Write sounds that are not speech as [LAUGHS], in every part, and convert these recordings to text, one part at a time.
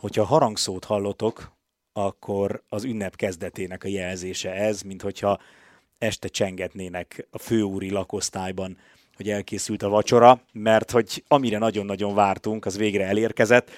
Hogyha harangszót hallotok, akkor az ünnep kezdetének a jelzése ez, mint hogyha este csengetnének a főúri lakosztályban, hogy elkészült a vacsora, mert hogy amire nagyon-nagyon vártunk, az végre elérkezett.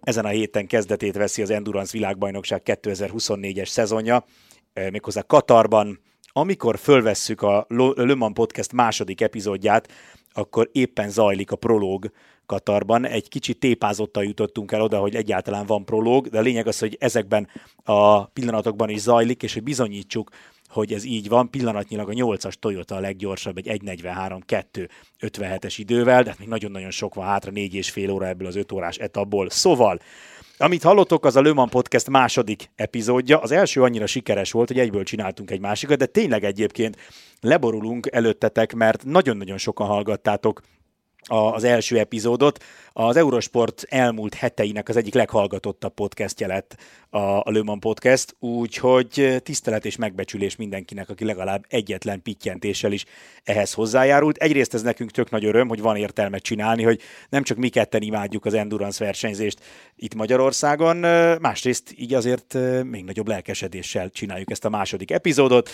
Ezen a héten kezdetét veszi az Endurance Világbajnokság 2024-es szezonja, eh, méghozzá Katarban. Amikor fölvesszük a Le Podcast második epizódját, akkor éppen zajlik a prológ Katarban. Egy kicsit tépázottal jutottunk el oda, hogy egyáltalán van prológ, de a lényeg az, hogy ezekben a pillanatokban is zajlik, és hogy bizonyítsuk, hogy ez így van. Pillanatnyilag a 8-as Toyota a leggyorsabb, egy 1.43-2.57-es idővel, de hát még nagyon-nagyon sok van hátra, négy és fél óra ebből az 5 órás etapból. Szóval, amit hallottok, az a Le Mans Podcast második epizódja. Az első annyira sikeres volt, hogy egyből csináltunk egy másikat, de tényleg egyébként leborulunk előttetek, mert nagyon-nagyon sokan hallgattátok az első epizódot. Az Eurosport elmúlt heteinek az egyik leghallgatottabb podcastje lett a, a Le Mans Podcast, úgyhogy tisztelet és megbecsülés mindenkinek, aki legalább egyetlen pittyentéssel is ehhez hozzájárult. Egyrészt ez nekünk tök nagy öröm, hogy van értelme csinálni, hogy nem csak mi ketten imádjuk az endurance versenyzést itt Magyarországon, másrészt így azért még nagyobb lelkesedéssel csináljuk ezt a második epizódot.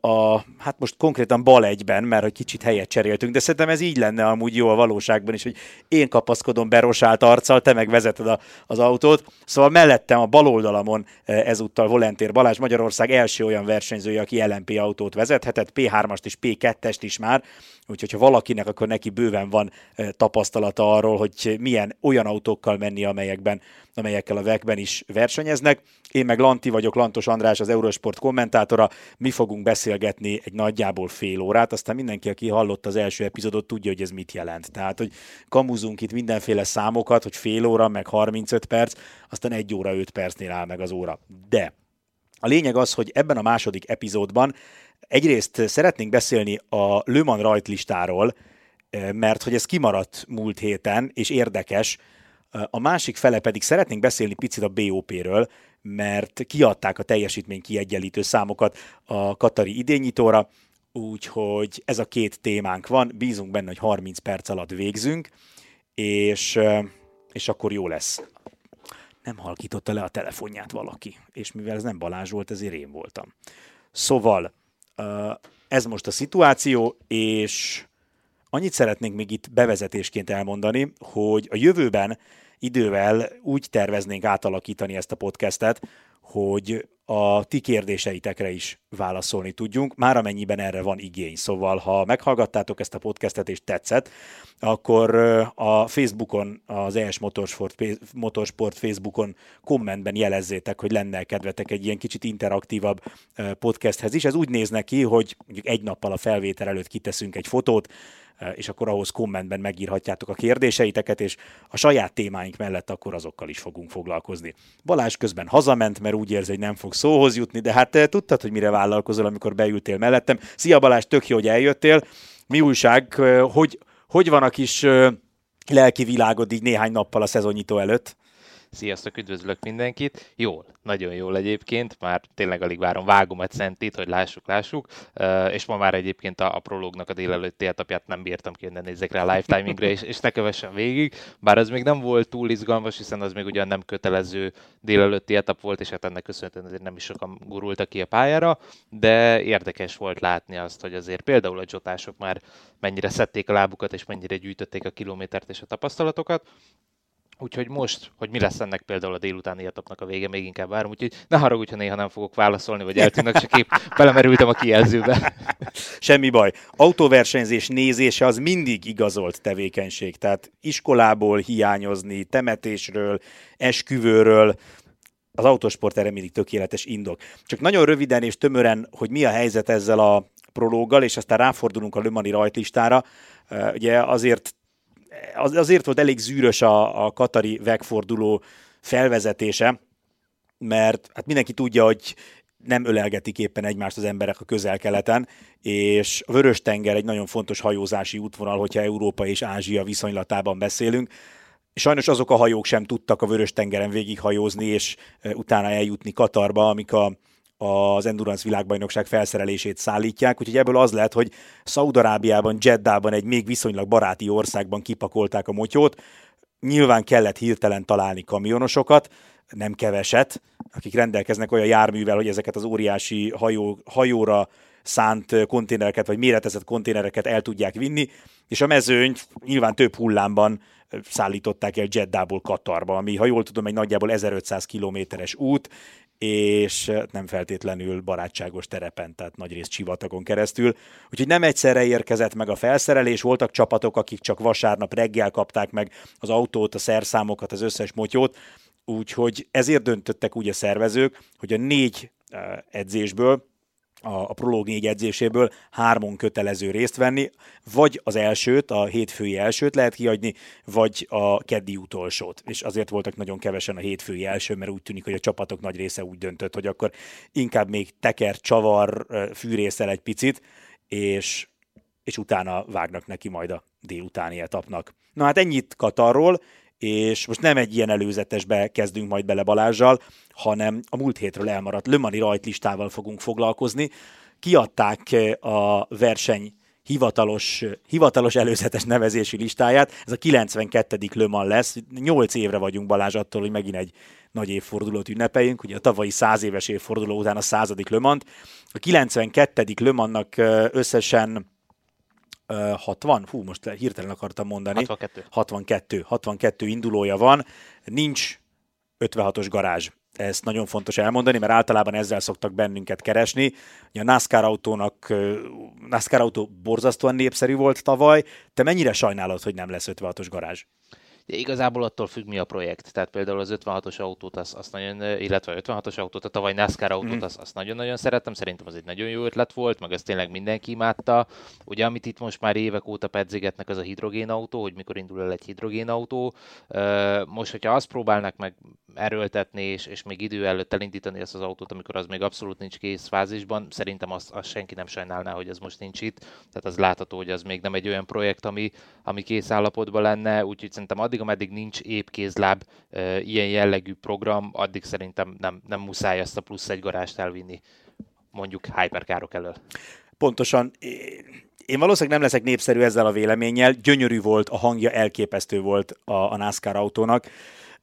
A, hát most konkrétan bal egyben, mert hogy kicsit helyet cseréltünk, de szerintem ez így lenne amúgy jó a valóságban is, hogy én kapaszkodom berosált arccal, te meg vezeted a, az autót. Szóval mellettem a bal oldalamon e, ezúttal Volentér Balázs Magyarország első olyan versenyzője, aki LMP autót vezethetett, P3-ast és P2-est is már, úgyhogy ha valakinek, akkor neki bőven van tapasztalata arról, hogy milyen olyan autókkal menni, amelyekben, amelyekkel a vekben is versenyeznek. Én meg Lanti vagyok, Lantos András, az Eurosport kommentátora. Mi fogunk beszélgetni egy nagyjából fél órát, aztán mindenki, aki hallott az első epizódot, tudja, hogy ez mit jelent. Tehát, hogy kamuzunk itt mindenféle számokat, hogy fél óra, meg 35 perc, aztán egy óra 5 percnél áll meg az óra. De a lényeg az, hogy ebben a második epizódban egyrészt szeretnénk beszélni a Le Mans rajtlistáról, mert hogy ez kimaradt múlt héten, és érdekes, a másik fele pedig szeretnénk beszélni picit a BOP-ről, mert kiadták a teljesítmény kiegyenlítő számokat a Katari idényítóra, úgyhogy ez a két témánk van, bízunk benne, hogy 30 perc alatt végzünk, és, és akkor jó lesz. Nem halkította le a telefonját valaki, és mivel ez nem Balázs volt, ezért én voltam. Szóval ez most a szituáció, és annyit szeretnénk még itt bevezetésként elmondani, hogy a jövőben idővel úgy terveznénk átalakítani ezt a podcastet, hogy a ti kérdéseitekre is válaszolni tudjunk, már amennyiben erre van igény. Szóval, ha meghallgattátok ezt a podcastet és tetszett, akkor a Facebookon, az ES Motorsport, Motorsport Facebookon kommentben jelezzétek, hogy lenne kedvetek egy ilyen kicsit interaktívabb podcasthez is. Ez úgy néz neki, hogy mondjuk egy nappal a felvétel előtt kiteszünk egy fotót, és akkor ahhoz kommentben megírhatjátok a kérdéseiteket, és a saját témáink mellett akkor azokkal is fogunk foglalkozni. Balázs közben hazament, mert úgy érzi, hogy nem fog szóhoz jutni, de hát te tudtad, hogy mire vállalkozol, amikor beültél mellettem. Szia Balázs, tök jó, hogy eljöttél. Mi újság, eh, hogy, hogy van a kis eh, lelki világod így néhány nappal a szezonnyitó előtt? Sziasztok, üdvözlök mindenkit. Jól, nagyon jól egyébként, már tényleg alig várom, vágom egy centit, hogy lássuk, lássuk, és ma már egyébként a, a prológnak a délelőtti etapját nem bírtam ki, hogy nézzek rá live timingre, és, és ne kövessen végig, bár az még nem volt túl izgalmas, hiszen az még ugyan nem kötelező délelőtti etap volt, és hát ennek köszönhetően azért nem is sokan gurultak ki a pályára, de érdekes volt látni azt, hogy azért például a csotások már mennyire szedték a lábukat, és mennyire gyűjtötték a kilométert és a tapasztalatokat, Úgyhogy most, hogy mi lesz ennek például a délutáni etapnak a vége, még inkább várom, úgyhogy ne haragudj, ha néha nem fogok válaszolni, vagy eltűnök, csak épp [LAUGHS] belemerültem a kijelzőbe. [LAUGHS] Semmi baj. Autóversenyzés nézése az mindig igazolt tevékenység, tehát iskolából hiányozni, temetésről, esküvőről, az autosport erre mindig tökéletes indok. Csak nagyon röviden és tömören, hogy mi a helyzet ezzel a prológgal, és aztán ráfordulunk a Lömani rajtlistára. Ugye azért az, azért volt elég zűrös a, a katari vegforduló felvezetése, mert hát mindenki tudja, hogy nem ölelgetik éppen egymást az emberek a közel-keleten, és a Vörös-tenger egy nagyon fontos hajózási útvonal, hogyha Európa és Ázsia viszonylatában beszélünk. Sajnos azok a hajók sem tudtak a Vörös-tengeren végighajózni, és utána eljutni Katarba, amik a az Endurance világbajnokság felszerelését szállítják, úgyhogy ebből az lehet, hogy Szaudarábiában, Jeddában, egy még viszonylag baráti országban kipakolták a motyót, nyilván kellett hirtelen találni kamionosokat, nem keveset, akik rendelkeznek olyan járművel, hogy ezeket az óriási hajó, hajóra szánt konténereket, vagy méretezett konténereket el tudják vinni, és a mezőnyt nyilván több hullámban szállították el Jeddából Katarba, ami, ha jól tudom, egy nagyjából 1500 kilométeres út, és nem feltétlenül barátságos terepen, tehát nagyrészt csivatagon keresztül. Úgyhogy nem egyszerre érkezett meg a felszerelés, voltak csapatok, akik csak vasárnap reggel kapták meg az autót, a szerszámokat, az összes motyót, úgyhogy ezért döntöttek úgy a szervezők, hogy a négy edzésből a, a prológ négy edzéséből hármon kötelező részt venni, vagy az elsőt, a hétfői elsőt lehet kiadni, vagy a keddi utolsót. És azért voltak nagyon kevesen a hétfői első, mert úgy tűnik, hogy a csapatok nagy része úgy döntött, hogy akkor inkább még teker, csavar, fűrészel egy picit, és, és utána vágnak neki majd a délutáni etapnak. Na hát ennyit Katarról, és most nem egy ilyen előzetesbe kezdünk majd bele Balázsjal, hanem a múlt hétről elmaradt Lömani rajtlistával fogunk foglalkozni. Kiadták a verseny hivatalos, hivatalos előzetes nevezési listáját. Ez a 92. Löman lesz. 8 évre vagyunk Balázs attól, hogy megint egy nagy évfordulót ünnepeljünk. Ugye a tavalyi 100 éves évforduló után a századik Lömant. A 92. Lömannak összesen 60, hú, most hirtelen akartam mondani. 62. 62, 62 indulója van, nincs 56-os garázs. Ez nagyon fontos elmondani, mert általában ezzel szoktak bennünket keresni. A NASCAR autónak, NASCAR autó borzasztóan népszerű volt tavaly. Te mennyire sajnálod, hogy nem lesz 56-os garázs? Igazából attól függ, mi a projekt. Tehát például az 56-os autót, azt, azt nagyon, illetve a 56-os autót, a tavaly NASCAR autót, mm. azt, azt nagyon-nagyon szerettem. Szerintem az egy nagyon jó ötlet volt, meg ezt tényleg mindenki imádta. Ugye, amit itt most már évek óta pedzegetnek, az a hidrogénautó, hogy mikor indul el egy hidrogénautó. Most, hogyha azt próbálnak meg erőltetni, és, és még idő előtt elindítani ezt az autót, amikor az még abszolút nincs kész fázisban, szerintem azt, azt senki nem sajnálná, hogy ez most nincs itt. Tehát az látható, hogy az még nem egy olyan projekt, ami, ami kész állapotban lenne, úgyhogy szerintem addig, ameddig nincs épp kézláb e, ilyen jellegű program, addig szerintem nem, nem muszáj ezt a plusz egy garást elvinni mondjuk hyperkárok elől. Pontosan. Én valószínűleg nem leszek népszerű ezzel a véleménnyel. Gyönyörű volt, a hangja elképesztő volt a, a NASCAR autónak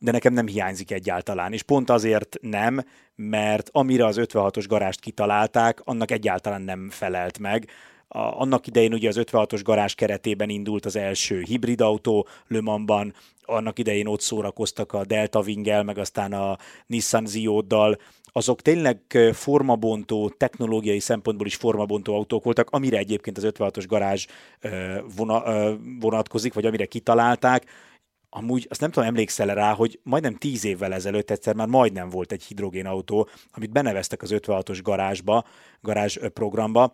de nekem nem hiányzik egyáltalán. És pont azért nem, mert amire az 56-os garást kitalálták, annak egyáltalán nem felelt meg. A, annak idején ugye az 56-os garázs keretében indult az első hibrid autó Le annak idején ott szórakoztak a Delta Wingel, meg aztán a Nissan Zioddal, azok tényleg formabontó, technológiai szempontból is formabontó autók voltak, amire egyébként az 56-os garázs vonatkozik, vagy amire kitalálták, amúgy azt nem tudom, emlékszel rá, hogy majdnem tíz évvel ezelőtt egyszer már majdnem volt egy hidrogénautó, amit beneveztek az 56-os garázsba, garázs programba,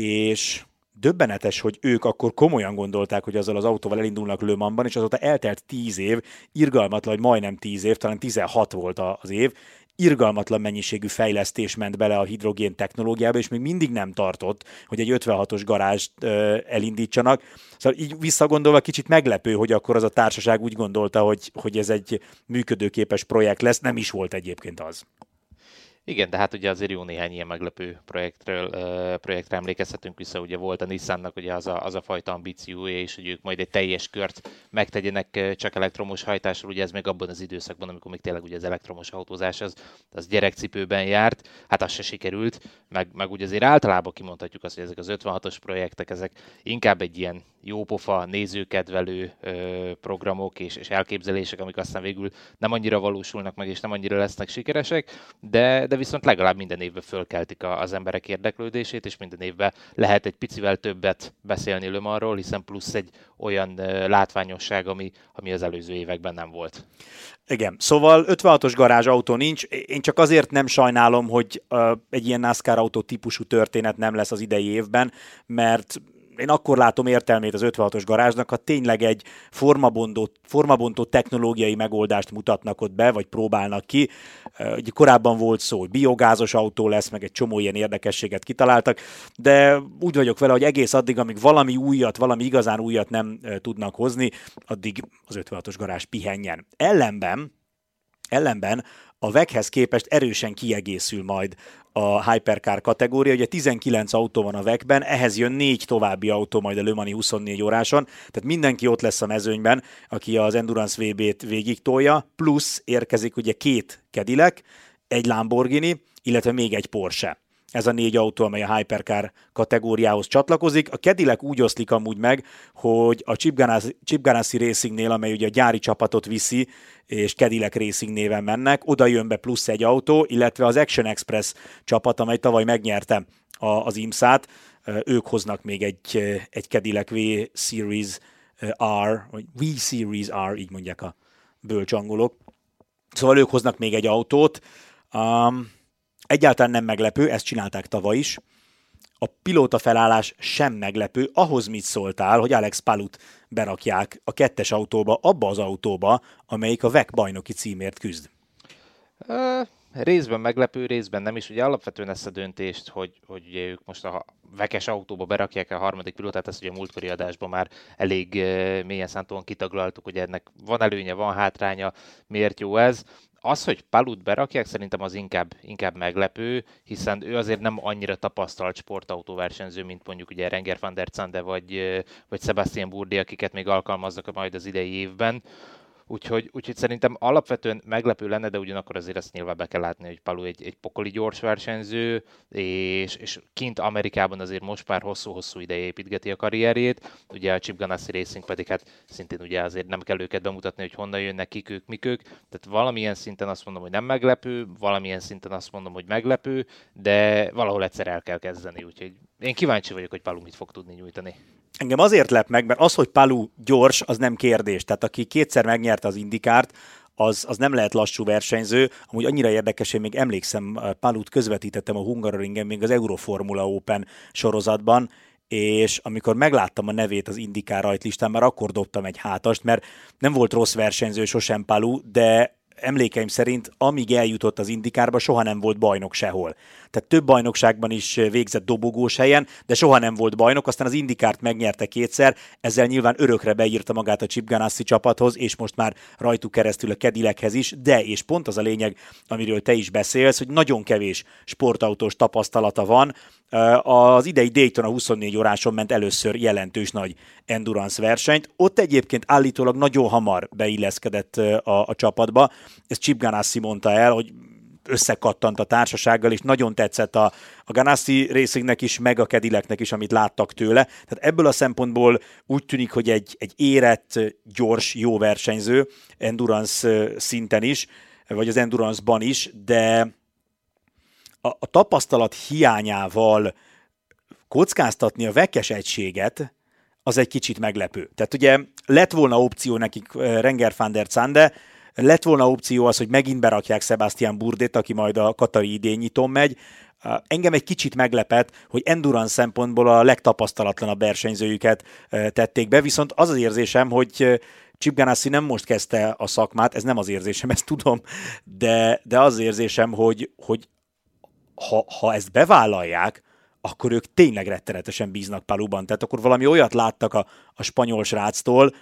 és döbbenetes, hogy ők akkor komolyan gondolták, hogy azzal az autóval elindulnak Lömanban, és azóta eltelt tíz év, irgalmatlan, hogy majdnem tíz év, talán 16 volt az év, irgalmatlan mennyiségű fejlesztés ment bele a hidrogén technológiába, és még mindig nem tartott, hogy egy 56-os garást ö, elindítsanak. Szóval így visszagondolva kicsit meglepő, hogy akkor az a társaság úgy gondolta, hogy, hogy ez egy működőképes projekt lesz, nem is volt egyébként az. Igen, de hát ugye azért jó néhány ilyen meglepő projektről, projektre emlékezhetünk vissza, ugye volt a Nissannak ugye az a, az a fajta ambíciója, és hogy ők majd egy teljes kört megtegyenek csak elektromos hajtásról, ugye ez még abban az időszakban, amikor még tényleg ugye az elektromos autózás az, az gyerekcipőben járt, hát az se sikerült, meg, meg ugye azért általában kimondhatjuk azt, hogy ezek az 56-os projektek, ezek inkább egy ilyen jópofa, nézőkedvelő ö, programok és, és elképzelések, amik aztán végül nem annyira valósulnak meg, és nem annyira lesznek sikeresek, de, de viszont legalább minden évben fölkeltik az emberek érdeklődését, és minden évben lehet egy picivel többet beszélni Lömarról, hiszen plusz egy olyan látványosság, ami, ami az előző években nem volt. Igen, szóval 56-os garázs autó nincs. Én csak azért nem sajnálom, hogy uh, egy ilyen NASCAR autó típusú történet nem lesz az idei évben, mert én akkor látom értelmét az 56-os garázsnak, ha tényleg egy formabontó, formabontó technológiai megoldást mutatnak ott be, vagy próbálnak ki. Ugye korábban volt szó, hogy biogázos autó lesz, meg egy csomó ilyen érdekességet kitaláltak, de úgy vagyok vele, hogy egész addig, amíg valami újat, valami igazán újat nem tudnak hozni, addig az 56-os garázs pihenjen. Ellenben Ellenben a VEC-hez képest erősen kiegészül majd a Hypercar kategória. Ugye 19 autó van a VEC-ben, ehhez jön négy további autó majd a Le Mani 24 óráson, tehát mindenki ott lesz a mezőnyben, aki az Endurance VB-t végig tolja, plusz érkezik ugye két Cadillac, egy Lamborghini, illetve még egy Porsche ez a négy autó, amely a Hypercar kategóriához csatlakozik. A Cadillac úgy oszlik amúgy meg, hogy a Chip Ganassi, Racingnél, amely ugye a gyári csapatot viszi, és Cadillac Racing néven mennek, oda jön be plusz egy autó, illetve az Action Express csapat, amely tavaly megnyerte a, az IMSA-t, ők hoznak még egy, egy Cadillac V Series R, vagy V Series R, így mondják a bölcsangolok. Szóval ők hoznak még egy autót. Um, Egyáltalán nem meglepő, ezt csinálták tavaly is. A pilóta felállás sem meglepő, ahhoz mit szóltál, hogy Alex Palut berakják a kettes autóba, abba az autóba, amelyik a VEC bajnoki címért küzd. Uh, részben meglepő, részben nem is. Ugye alapvetően ezt a döntést, hogy, hogy ugye ők most a vekes autóba berakják a harmadik pilótát, ezt ugye a múltkori adásban már elég uh, mélyen szántóan kitaglaltuk, hogy ennek van előnye, van hátránya, miért jó ez az, hogy Palut berakják, szerintem az inkább, inkább meglepő, hiszen ő azért nem annyira tapasztalt sportautóversenyző, mint mondjuk ugye Renger van der Zande vagy, vagy Sebastian Burdi, akiket még alkalmaznak majd az idei évben. Úgyhogy, úgyhogy szerintem alapvetően meglepő lenne, de ugyanakkor azért ezt nyilván be kell látni, hogy Palu egy, egy pokoli gyors versenyző, és, és kint Amerikában azért most már hosszú-hosszú ideje építgeti a karrierjét. Ugye a Chip Ganassi Racing pedig hát szintén ugye azért nem kell őket bemutatni, hogy honnan jönnek, kik ők, mik ők. Tehát valamilyen szinten azt mondom, hogy nem meglepő, valamilyen szinten azt mondom, hogy meglepő, de valahol egyszer el kell kezdeni, úgyhogy én kíváncsi vagyok, hogy Palu mit fog tudni nyújtani. Engem azért lep meg, mert az, hogy Palu gyors, az nem kérdés. Tehát aki kétszer megnyerte az indikárt, az, az nem lehet lassú versenyző. Amúgy annyira érdekes, hogy még emlékszem, Palut közvetítettem a Hungaroringen még az Euroformula Open sorozatban, és amikor megláttam a nevét az Indikár rajtlistán, már akkor dobtam egy hátast, mert nem volt rossz versenyző sosem Palu, de emlékeim szerint, amíg eljutott az indikárba, soha nem volt bajnok sehol. Tehát több bajnokságban is végzett dobogós helyen, de soha nem volt bajnok, aztán az indikárt megnyerte kétszer, ezzel nyilván örökre beírta magát a Chip Ganassi csapathoz, és most már rajtuk keresztül a Kedilekhez is, de, és pont az a lényeg, amiről te is beszélsz, hogy nagyon kevés sportautós tapasztalata van, az idei Daytona 24 óráson ment először jelentős nagy endurance versenyt. Ott egyébként állítólag nagyon hamar beilleszkedett a, a csapatba. Ezt Chip Ganassi mondta el, hogy összekattant a társasággal, és nagyon tetszett a, a Ganassi Racingnek is, meg a Kedileknek is, amit láttak tőle. Tehát ebből a szempontból úgy tűnik, hogy egy, egy érett, gyors, jó versenyző, endurance szinten is, vagy az endurance-ban is, de a, a tapasztalat hiányával kockáztatni a vekes egységet, az egy kicsit meglepő. Tehát ugye lett volna opció nekik Renger van der Zande, lett volna opció az, hogy megint berakják Sebastian Burdét, aki majd a Katari idén nyitom megy. Engem egy kicsit meglepett, hogy endurance szempontból a legtapasztalatlanabb versenyzőjüket tették be, viszont az az érzésem, hogy Chip Ganassi nem most kezdte a szakmát, ez nem az érzésem, [LAUGHS] ezt tudom, de, de az érzésem, hogy, hogy ha, ha ezt bevállalják, akkor ők tényleg rettenetesen bíznak Paluban. Tehát akkor valami olyat láttak a, a spanyol sráctól,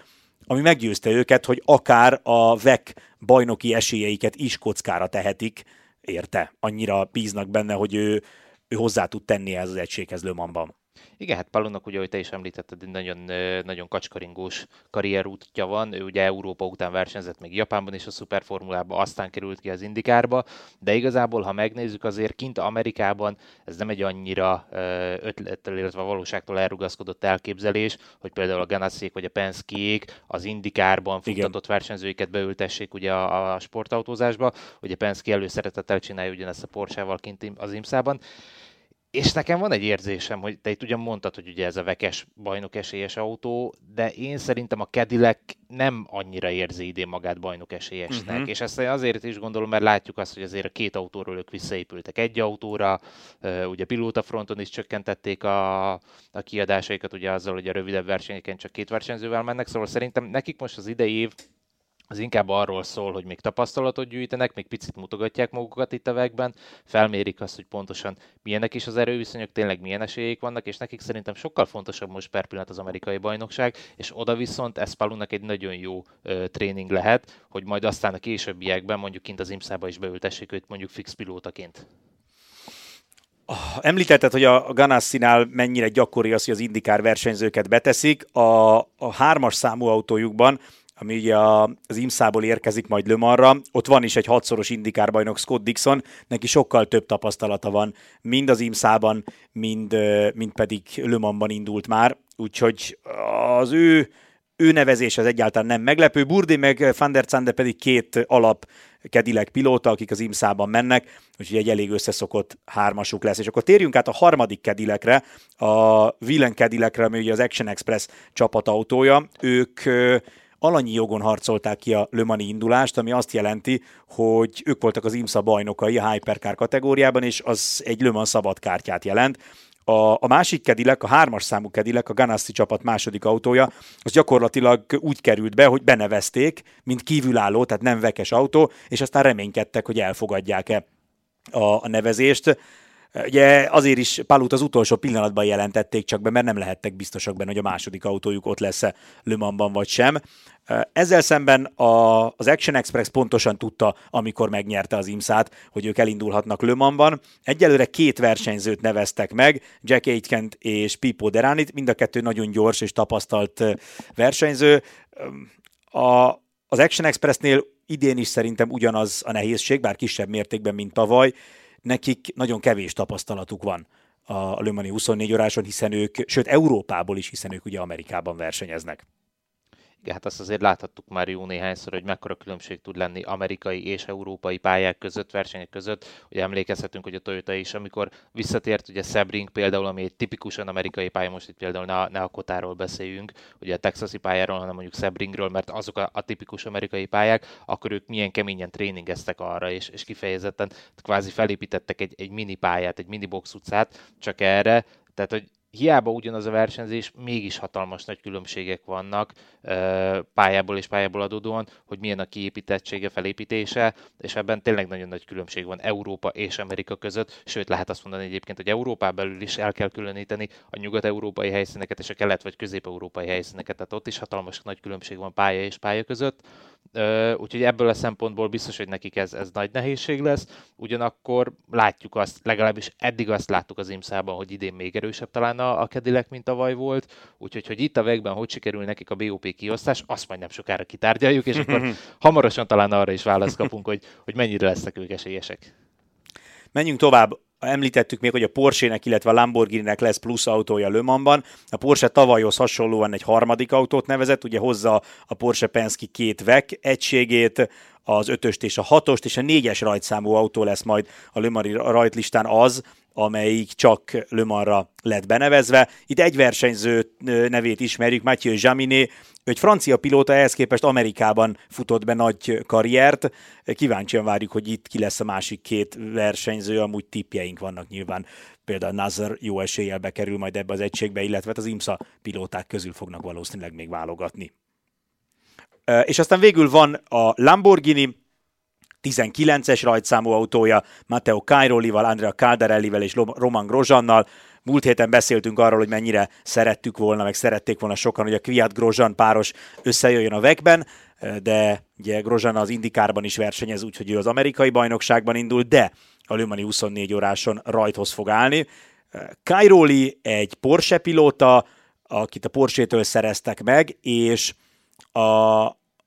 ami meggyőzte őket, hogy akár a VEC bajnoki esélyeiket is kockára tehetik, érte. Annyira bíznak benne, hogy ő, ő hozzá tud tenni ez az egységhez Lömanban. Igen, hát Palónak ugye, ahogy te is említetted, egy nagyon, nagyon kacskaringós karrierútja van. Ő ugye Európa után versenyzett még Japánban is a szuperformulában, aztán került ki az Indikárba, de igazából, ha megnézzük, azért kint Amerikában ez nem egy annyira ötlettel, illetve a valóságtól elrugaszkodott elképzelés, hogy például a Ganasszék vagy a Penske-ék az Indikárban futtatott versenyzőiket beültessék ugye a, a sportautózásba. Ugye Penske előszeretettel csinálja ugyanezt a Porsche-val kint az IMSZ-ban és nekem van egy érzésem, hogy te itt ugyan mondtad, hogy ugye ez a vekes bajnok esélyes autó, de én szerintem a Cadillac nem annyira érzi idén magát bajnok esélyesnek. Uh-huh. És ezt azért is gondolom, mert látjuk azt, hogy azért a két autóról ők visszaépültek egy autóra, ugye pilóta fronton is csökkentették a, a kiadásaikat, ugye azzal, hogy a rövidebb versenyeken csak két versenyzővel mennek, szóval szerintem nekik most az idei év az inkább arról szól, hogy még tapasztalatot gyűjtenek, még picit mutogatják magukat itt a vegben, felmérik azt, hogy pontosan milyenek is az erőviszonyok, tényleg milyen esélyeik vannak, és nekik szerintem sokkal fontosabb most per pillanat az amerikai bajnokság, és oda viszont Eszpalunak egy nagyon jó ö, tréning lehet, hogy majd aztán a későbbiekben mondjuk kint az IMSZ-ba is beültessék őt mondjuk fix pilótaként. Említetted, hogy a Ganassinál mennyire gyakori az, hogy az indikár versenyzőket beteszik. A, a hármas számú autójukban ami ugye az IMSZ-ból érkezik majd Le Mansra. Ott van is egy hatszoros indikárbajnok Scott Dixon, neki sokkal több tapasztalata van, mind az IMSZ-ban, mind, mind pedig Le Mansban indult már, úgyhogy az ő, ő nevezés az egyáltalán nem meglepő. Burdi meg Van der Zande pedig két alap kedilek pilóta, akik az IMSZ-ban mennek, úgyhogy egy elég összeszokott hármasuk lesz. És akkor térjünk át a harmadik kedilekre, a Willen kedilekre, ami ugye az Action Express csapatautója. Ők alanyi jogon harcolták ki a Lömani indulást, ami azt jelenti, hogy ők voltak az IMSA bajnokai a Hypercar kategóriában, és az egy Löman szabad kártyát jelent. A, a másik kedilek, a hármas számú kedilek, a Ganassi csapat második autója, az gyakorlatilag úgy került be, hogy benevezték, mint kívülálló, tehát nem vekes autó, és aztán reménykedtek, hogy elfogadják-e a, a nevezést. Ugye azért is Palut az utolsó pillanatban jelentették csak be, mert nem lehettek biztosak benne, hogy a második autójuk ott lesz-e Le Mansban vagy sem. Ezzel szemben a, az Action Express pontosan tudta, amikor megnyerte az IMSZ-át, hogy ők elindulhatnak Le Mansban. Egyelőre két versenyzőt neveztek meg, Jack Aitkent és Pipo Deranit, mind a kettő nagyon gyors és tapasztalt versenyző. A, az Action Expressnél idén is szerintem ugyanaz a nehézség, bár kisebb mértékben, mint tavaly nekik nagyon kevés tapasztalatuk van a Le Mani 24 óráson, hiszen ők, sőt Európából is, hiszen ők ugye Amerikában versenyeznek. Hát azt azért láthattuk már jó néhányszor, hogy mekkora különbség tud lenni amerikai és európai pályák között, versenyek között. Ugye emlékezhetünk, hogy a Toyota is, amikor visszatért, ugye Sebring például, ami egy tipikusan amerikai pálya, most itt például ne, ne a Kotáról beszéljünk, ugye a texasi pályáról, hanem mondjuk Sebringről, mert azok a, a tipikus amerikai pályák, akkor ők milyen keményen tréningeztek arra, és, és kifejezetten kvázi felépítettek egy, egy mini pályát, egy mini box utcát csak erre, tehát, hogy hiába ugyanaz a versenyzés, mégis hatalmas nagy különbségek vannak pályából és pályából adódóan, hogy milyen a kiépítettsége, felépítése, és ebben tényleg nagyon nagy különbség van Európa és Amerika között, sőt lehet azt mondani egyébként, hogy Európá belül is el kell különíteni a nyugat-európai helyszíneket és a kelet- vagy közép-európai helyszíneket, tehát ott is hatalmas nagy különbség van pálya és pálya között úgyhogy ebből a szempontból biztos, hogy nekik ez, ez nagy nehézség lesz. Ugyanakkor látjuk azt, legalábbis eddig azt láttuk az IMSZ-ban, hogy idén még erősebb talán a, a Cadillac, mint tavaly volt. Úgyhogy, hogy itt a végben hogy sikerül nekik a BOP kiosztás, azt majd nem sokára kitárgyaljuk, és akkor [LAUGHS] hamarosan talán arra is választ kapunk, hogy, hogy mennyire lesznek ők esélyesek. Menjünk tovább Említettük még, hogy a Porsche-nek, illetve a Lamborghini-nek lesz plusz autója Le Mansban. A Porsche tavalyhoz hasonlóan egy harmadik autót nevezett, ugye hozza a Porsche Penske két VEC egységét, az ötöst és a hatost, és a négyes rajtszámú autó lesz majd a Le Mans rajtlistán az, amelyik csak Le Mansra lett benevezve. Itt egy versenyző nevét ismerjük, Mathieu Jaminet, egy francia pilóta ehhez képest Amerikában futott be nagy karriert. Kíváncsian várjuk, hogy itt ki lesz a másik két versenyző, amúgy tippjeink vannak nyilván. Például Nazar jó eséllyel bekerül majd ebbe az egységbe, illetve hát az IMSA pilóták közül fognak valószínűleg még válogatni. És aztán végül van a Lamborghini, 19-es rajtszámú autója Matteo Cairolival, Andrea Caldarellivel és Roman Grosjannal. Múlt héten beszéltünk arról, hogy mennyire szerettük volna, meg szerették volna sokan, hogy a Kviat Grosjean páros összejöjjön a vekben, de ugye Grosjean az Indikárban is versenyez, úgyhogy ő az amerikai bajnokságban indul, de a Le Mani 24 óráson rajthoz fog állni. Cairoli egy Porsche pilóta, akit a Porsche-től szereztek meg, és a,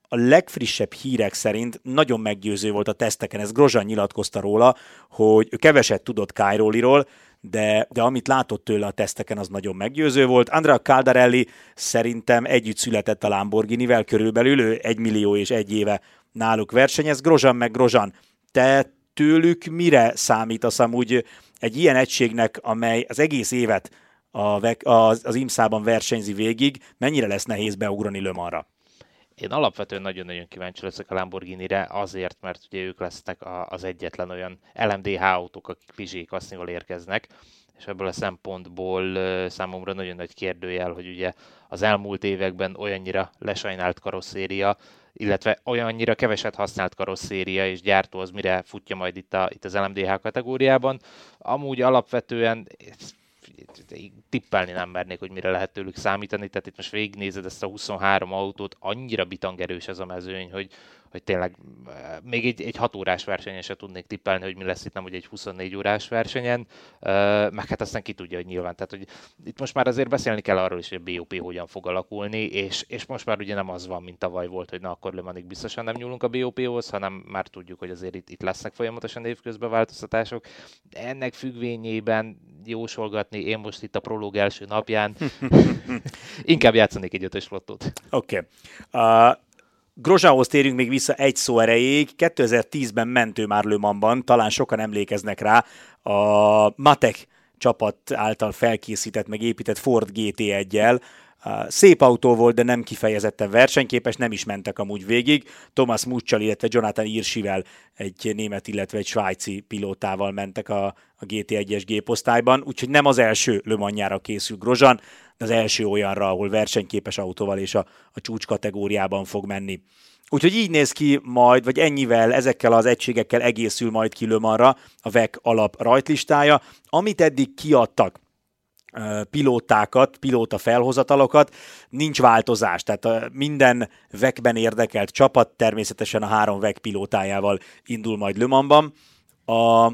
a legfrissebb hírek szerint nagyon meggyőző volt a teszteken, ez Grozsán nyilatkozta róla, hogy ő keveset tudott Kairóliról, de, de amit látott tőle a teszteken, az nagyon meggyőző volt. Andrea Caldarelli szerintem együtt született a Lamborghini-vel körülbelül, ő egy millió és egy éve náluk versenyez. Grozsán meg Grozsán, te tőlük mire számítasz amúgy egy ilyen egységnek, amely az egész évet a, az, az IMSZ-ban versenyzi végig, mennyire lesz nehéz beugrani Le Mansra? Én alapvetően nagyon-nagyon kíváncsi leszek a Lamborghini-re azért, mert ugye ők lesznek az egyetlen olyan LMDH autók, akik Pizsék Asszival érkeznek, és ebből a szempontból számomra nagyon nagy kérdőjel, hogy ugye az elmúlt években olyannyira lesajnált karosszéria illetve olyannyira keveset használt karosszéria és gyártó az mire futja majd itt, a, itt az LMDH kategóriában. Amúgy alapvetően tippelni nem mernék, hogy mire lehet tőlük számítani, tehát itt most végignézed ezt a 23 autót, annyira bitangerős ez a mezőny, hogy, hogy tényleg eh, még egy, egy 6 órás versenyen se tudnék tippelni, hogy mi lesz itt, nem hogy egy 24 órás versenyen, eh, meg hát aztán ki tudja, hogy nyilván. Tehát, hogy itt most már azért beszélni kell arról is, hogy a BOP hogyan fog alakulni, és, és most már ugye nem az van, mint tavaly volt, hogy na akkor Lemanig biztosan nem nyúlunk a BOP-hoz, hanem már tudjuk, hogy azért itt, itt lesznek folyamatosan évközben változtatások. De ennek függvényében jósolgatni, én most itt a prológ első napján [LAUGHS] inkább játszanék egy ötös lottót. Oké. Okay. Uh, Grozsához térünk még vissza egy szó erejéig. 2010-ben mentő már Lömanban, talán sokan emlékeznek rá, a Matek csapat által felkészített, meg épített Ford GT1-jel, Szép autó volt, de nem kifejezetten versenyképes, nem is mentek amúgy végig. Thomas Muccsal, illetve Jonathan Irsivel, egy német, illetve egy svájci pilótával mentek a, a GT1-es géposztályban, úgyhogy nem az első lömanjára készül Grozan, de az első olyanra, ahol versenyképes autóval és a, a csúcs kategóriában fog menni. Úgyhogy így néz ki majd, vagy ennyivel, ezekkel az egységekkel egészül majd ki Lömanra a VEC alap rajtlistája, amit eddig kiadtak pilótákat, pilóta felhozatalokat, nincs változás. Tehát minden vekben érdekelt csapat természetesen a három vek pilótájával indul majd Lömanban. A,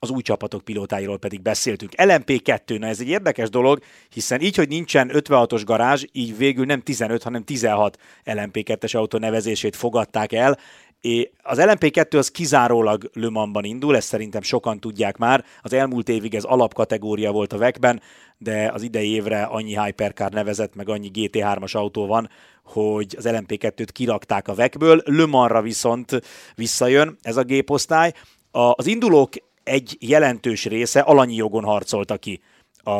az új csapatok pilótáiról pedig beszéltünk. LMP2, na ez egy érdekes dolog, hiszen így, hogy nincsen 56-os garázs, így végül nem 15, hanem 16 LMP2-es autó nevezését fogadták el. Az LMP2 az kizárólag Le Mansban indul, ezt szerintem sokan tudják már. Az elmúlt évig ez alapkategória volt a VEC-ben, de az idei évre annyi Hypercar nevezett, meg annyi GT3-as autó van, hogy az LMP2-t kirakták a VEC-ből. Le Mansra viszont visszajön ez a géposztály. Az indulók egy jelentős része alanyi jogon harcolta ki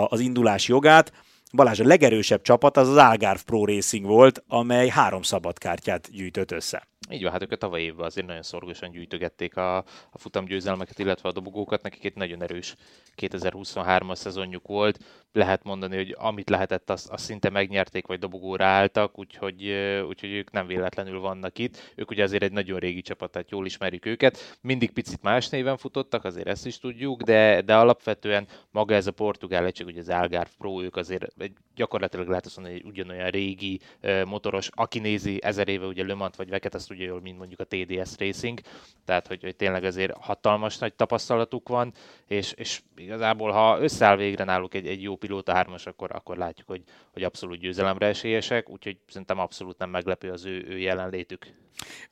az indulás jogát, Balázs, a legerősebb csapat az az Algarve Pro Racing volt, amely három szabadkártyát gyűjtött össze. Így van, hát ők a tavaly évben azért nagyon szorgosan gyűjtögették a, a futamgyőzelmeket, illetve a dobogókat. Nekik egy nagyon erős 2023-as szezonjuk volt. Lehet mondani, hogy amit lehetett, azt, azt szinte megnyerték, vagy dobogóra álltak, úgyhogy, úgyhogy ők nem véletlenül vannak itt. Ők ugye azért egy nagyon régi csapat, tehát jól ismerjük őket. Mindig picit más néven futottak, azért ezt is tudjuk, de, de alapvetően maga ez a portugál egység, ugye az Algarve Pro, ők azért gyakorlatilag lehet azt mondani, hogy ugyanolyan régi motoros, aki nézi ezer éve ugye Le vagy Veket, azt ugye jól, mint mondjuk a TDS Racing, tehát hogy, hogy tényleg azért hatalmas nagy tapasztalatuk van, és, és igazából ha összeáll végre náluk egy, egy jó pilóta hármas, akkor, akkor látjuk, hogy, hogy abszolút győzelemre esélyesek, úgyhogy szerintem abszolút nem meglepő az ő, ő jelenlétük.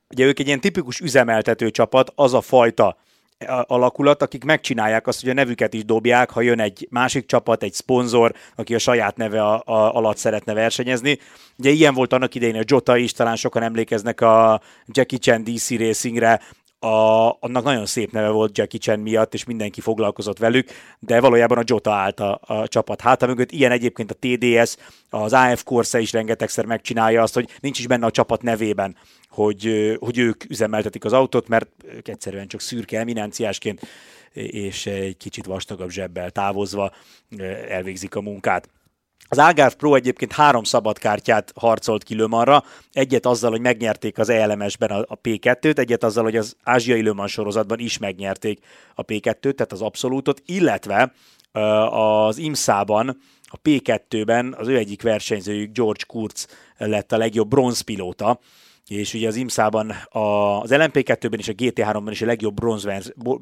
Ugye ők egy ilyen tipikus üzemeltető csapat, az a fajta alakulat, akik megcsinálják azt, hogy a nevüket is dobják, ha jön egy másik csapat, egy szponzor, aki a saját neve a, a, alatt szeretne versenyezni. Ugye ilyen volt annak idején a Jota is, talán sokan emlékeznek a Jackie Chan DC Racingre, a, annak nagyon szép neve volt Jackie Chan miatt, és mindenki foglalkozott velük, de valójában a Jota állt a, a csapat háta mögött. Ilyen egyébként a TDS, az AF Corsa is rengetegszer megcsinálja azt, hogy nincs is benne a csapat nevében, hogy, hogy ők üzemeltetik az autót, mert ők egyszerűen csak szürke eminenciásként és egy kicsit vastagabb zsebbel távozva elvégzik a munkát. Az Algarve Pro egyébként három szabadkártyát harcolt ki Lömanra, egyet azzal, hogy megnyerték az ELMS-ben a, P2-t, egyet azzal, hogy az ázsiai Löman sorozatban is megnyerték a P2-t, tehát az abszolútot, illetve az IMSA-ban, a P2-ben az ő egyik versenyzőjük, George Kurz lett a legjobb bronzpilóta, és ugye az IMSA-ban, az LMP2-ben és a GT3-ban is a legjobb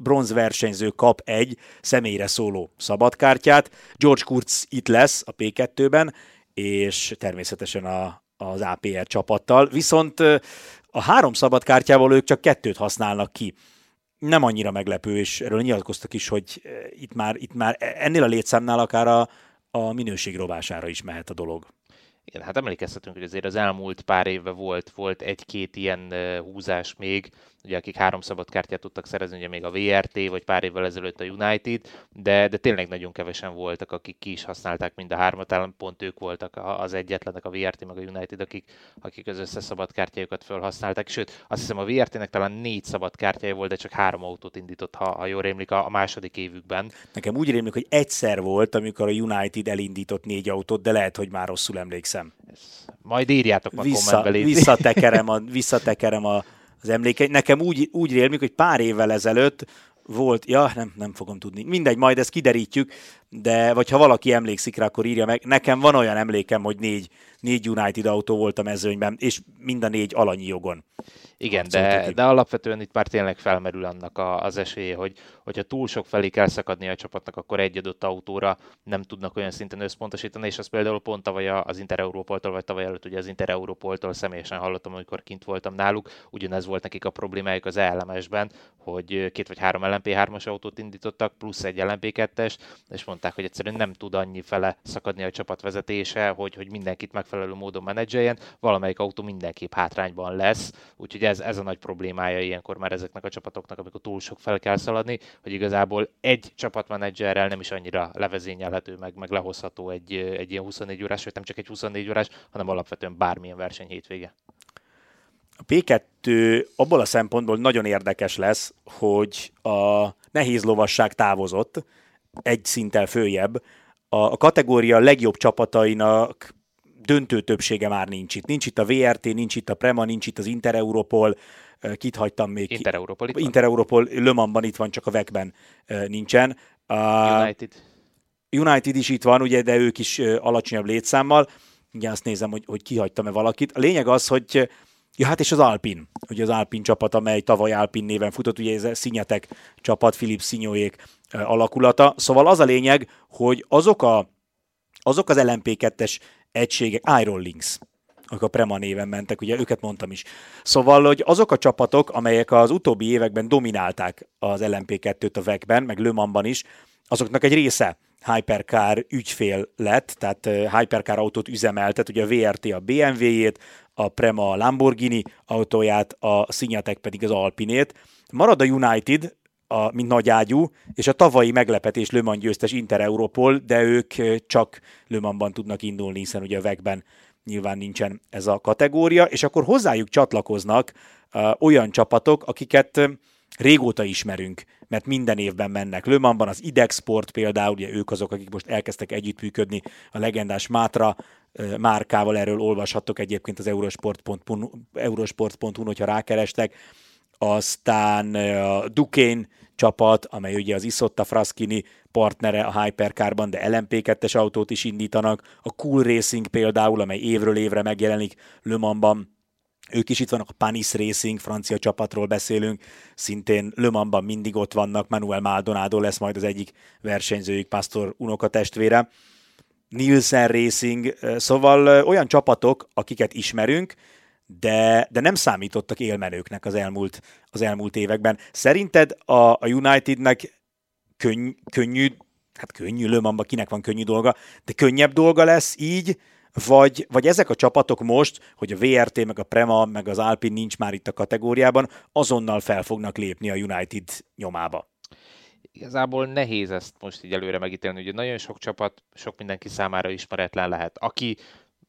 bronzversenyző kap egy személyre szóló szabadkártyát. George Kurz itt lesz a P2-ben, és természetesen a, az APR csapattal, viszont a három szabadkártyával ők csak kettőt használnak ki. Nem annyira meglepő, és erről nyilatkoztak is, hogy itt már, itt már ennél a létszámnál akár a, a minőség rovására is mehet a dolog. Igen, hát emlékeztetünk, hogy azért az elmúlt pár évben volt, volt egy-két ilyen húzás még. Ugye akik három szabad kártyát tudtak szerezni, ugye még a VRT, vagy pár évvel ezelőtt a United, de, de tényleg nagyon kevesen voltak, akik ki is használták mind a hármat, talán pont ők voltak az egyetlenek, a VRT meg a United, akik, akik az összes szabad kártyájukat felhasználták. Sőt, azt hiszem a VRT-nek talán négy szabad kártyája volt, de csak három autót indított, ha, ha jól rémlik, a, a második évükben. Nekem úgy rémlik, hogy egyszer volt, amikor a United elindított négy autót, de lehet, hogy már rosszul emlékszem. Ez, majd írjátok meg Vissza, visszatekerem, a, [LAUGHS] visszatekerem a, az emlékeit. Nekem úgy, úgy rémlik, hogy pár évvel ezelőtt volt, ja, nem, nem fogom tudni. Mindegy, majd ezt kiderítjük, de vagy ha valaki emlékszik rá, akkor írja meg. Nekem van olyan emlékem, hogy négy, négy United autó volt a mezőnyben, és mind a négy alanyi jogon. Igen, de, de alapvetően itt már tényleg felmerül annak a, az esélye, hogy hogyha túl sok felé kell szakadni a csapatnak, akkor egy adott autóra nem tudnak olyan szinten összpontosítani, és az például pont tavaly az Inter Európoltól, vagy tavaly előtt ugye az Inter Európoltól személyesen hallottam, amikor kint voltam náluk, ugyanez volt nekik a problémájuk az LMS-ben, hogy két vagy három LMP3-as autót indítottak, plusz egy LMP2-es, és mondták, hogy egyszerűen nem tud annyi fele szakadni a csapat vezetése, hogy, hogy mindenkit megfelelő módon menedzseljen, valamelyik autó mindenképp hátrányban lesz, úgyhogy ez, ez a nagy problémája ilyenkor már ezeknek a csapatoknak, amikor túl sok fel kell szaladni, hogy igazából egy csapatmenedzserrel nem is annyira levezényelhető, meg, meg lehozható egy, egy ilyen 24 órás, vagy nem csak egy 24 órás, hanem alapvetően bármilyen verseny hétvége. A P2 abból a szempontból nagyon érdekes lesz, hogy a nehéz lovasság távozott, egy szinttel följebb, a kategória legjobb csapatainak döntő többsége már nincs itt. Nincs itt a VRT, nincs itt a Prema, nincs itt az Inter Europol, kit hagytam még? Inter Europol itt Inter Europol, Lömanban itt van, csak a VEC-ben nincsen. United. United is itt van, ugye, de ők is alacsonyabb létszámmal. Ugye azt nézem, hogy, hogy kihagytam-e valakit. A lényeg az, hogy Ja, hát és az Alpin, ugye az Alpin csapat, amely tavaly Alpin néven futott, ugye ez a Szinyetek csapat, Filip Szinyóék alakulata. Szóval az a lényeg, hogy azok, a, azok az LMP2-es egységek, Iron Links, akik a Prema néven mentek, ugye őket mondtam is. Szóval, hogy azok a csapatok, amelyek az utóbbi években dominálták az LMP2-t a VEC-ben, meg Le Mansban is, azoknak egy része Hypercar ügyfél lett, tehát Hypercar autót üzemeltet, ugye a VRT a BMW-jét, a Prema a Lamborghini autóját, a Szignatek pedig az Alpinét. Marad a United, a, mint nagyágyú, és a tavalyi meglepetés Le Mans győztes Inter Europol, de ők csak Le Mansban tudnak indulni, hiszen ugye a vegben nyilván nincsen ez a kategória, és akkor hozzájuk csatlakoznak uh, olyan csapatok, akiket régóta ismerünk, mert minden évben mennek. Le Mansban az Idexport például, ugye ők azok, akik most elkezdtek együttműködni a legendás Mátra márkával, erről olvashattok egyébként az eurosport.hu, eurosport.hu hogyha rákerestek, aztán a Duquesne csapat, amely ugye az Isotta Fraschini partnere a Hypercarban, de LMP2-es autót is indítanak, a Cool Racing például, amely évről évre megjelenik Le ők is itt vannak, a Panis Racing, francia csapatról beszélünk, szintén Le Mansban mindig ott vannak, Manuel Maldonado lesz majd az egyik versenyzőjük, Pastor unokatestvére. Nielsen Racing, szóval olyan csapatok, akiket ismerünk, de, de nem számítottak élmenőknek az elmúlt, az elmúlt években. Szerinted a, a Unitednek könny, könnyű, hát könnyű lőmamba, kinek van könnyű dolga, de könnyebb dolga lesz így, vagy, vagy ezek a csapatok most, hogy a VRT, meg a Prema, meg az Alpin nincs már itt a kategóriában, azonnal fel fognak lépni a United nyomába? Igazából nehéz ezt most így előre megítélni, ugye nagyon sok csapat, sok mindenki számára ismeretlen lehet. Aki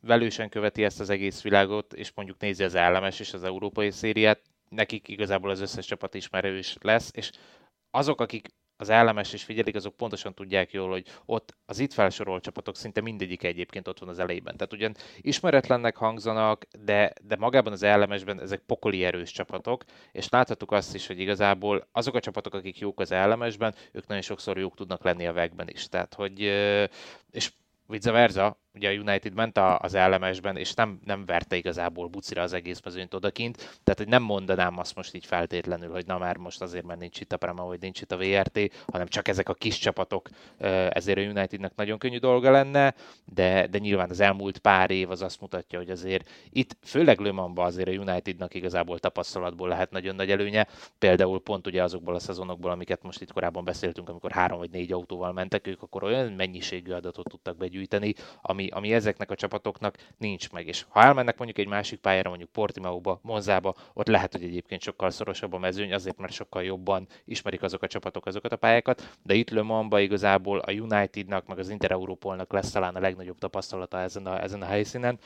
velősen követi ezt az egész világot, és mondjuk nézi az ellemes és az európai szériát, nekik igazából az összes csapat ismerős lesz, és azok, akik az ellemes is figyelik, azok pontosan tudják jól, hogy ott az itt felsorolt csapatok szinte mindegyik egyébként ott van az elejében. Tehát ugyan ismeretlennek hangzanak, de, de magában az ellemesben ezek pokoli erős csapatok, és láthatjuk azt is, hogy igazából azok a csapatok, akik jók az ellemesben, ők nagyon sokszor jók tudnak lenni a vegben is. Tehát, hogy, és vice versa, ugye a United ment az ellemesben, és nem, nem verte igazából bucira az egész mezőnyt odakint, tehát hogy nem mondanám azt most így feltétlenül, hogy na már most azért, mert nincs itt a Prema, vagy nincs itt a VRT, hanem csak ezek a kis csapatok, ezért a Unitednek nagyon könnyű dolga lenne, de, de nyilván az elmúlt pár év az azt mutatja, hogy azért itt, főleg Le azért a Unitednak igazából tapasztalatból lehet nagyon nagy előnye, például pont ugye azokból a szezonokból, amiket most itt korábban beszéltünk, amikor három vagy négy autóval mentek, ők akkor olyan mennyiségű adatot tudtak begyűjteni, ami ami, ezeknek a csapatoknak nincs meg. És ha elmennek mondjuk egy másik pályára, mondjuk Portimaóba, Monzába, ott lehet, hogy egyébként sokkal szorosabb a mezőny, azért mert sokkal jobban ismerik azok a csapatok azokat a pályákat, de itt Le Mansba igazából a Unitednak, meg az Inter Európolnak lesz talán a legnagyobb tapasztalata ezen a, ezen a helyszínen,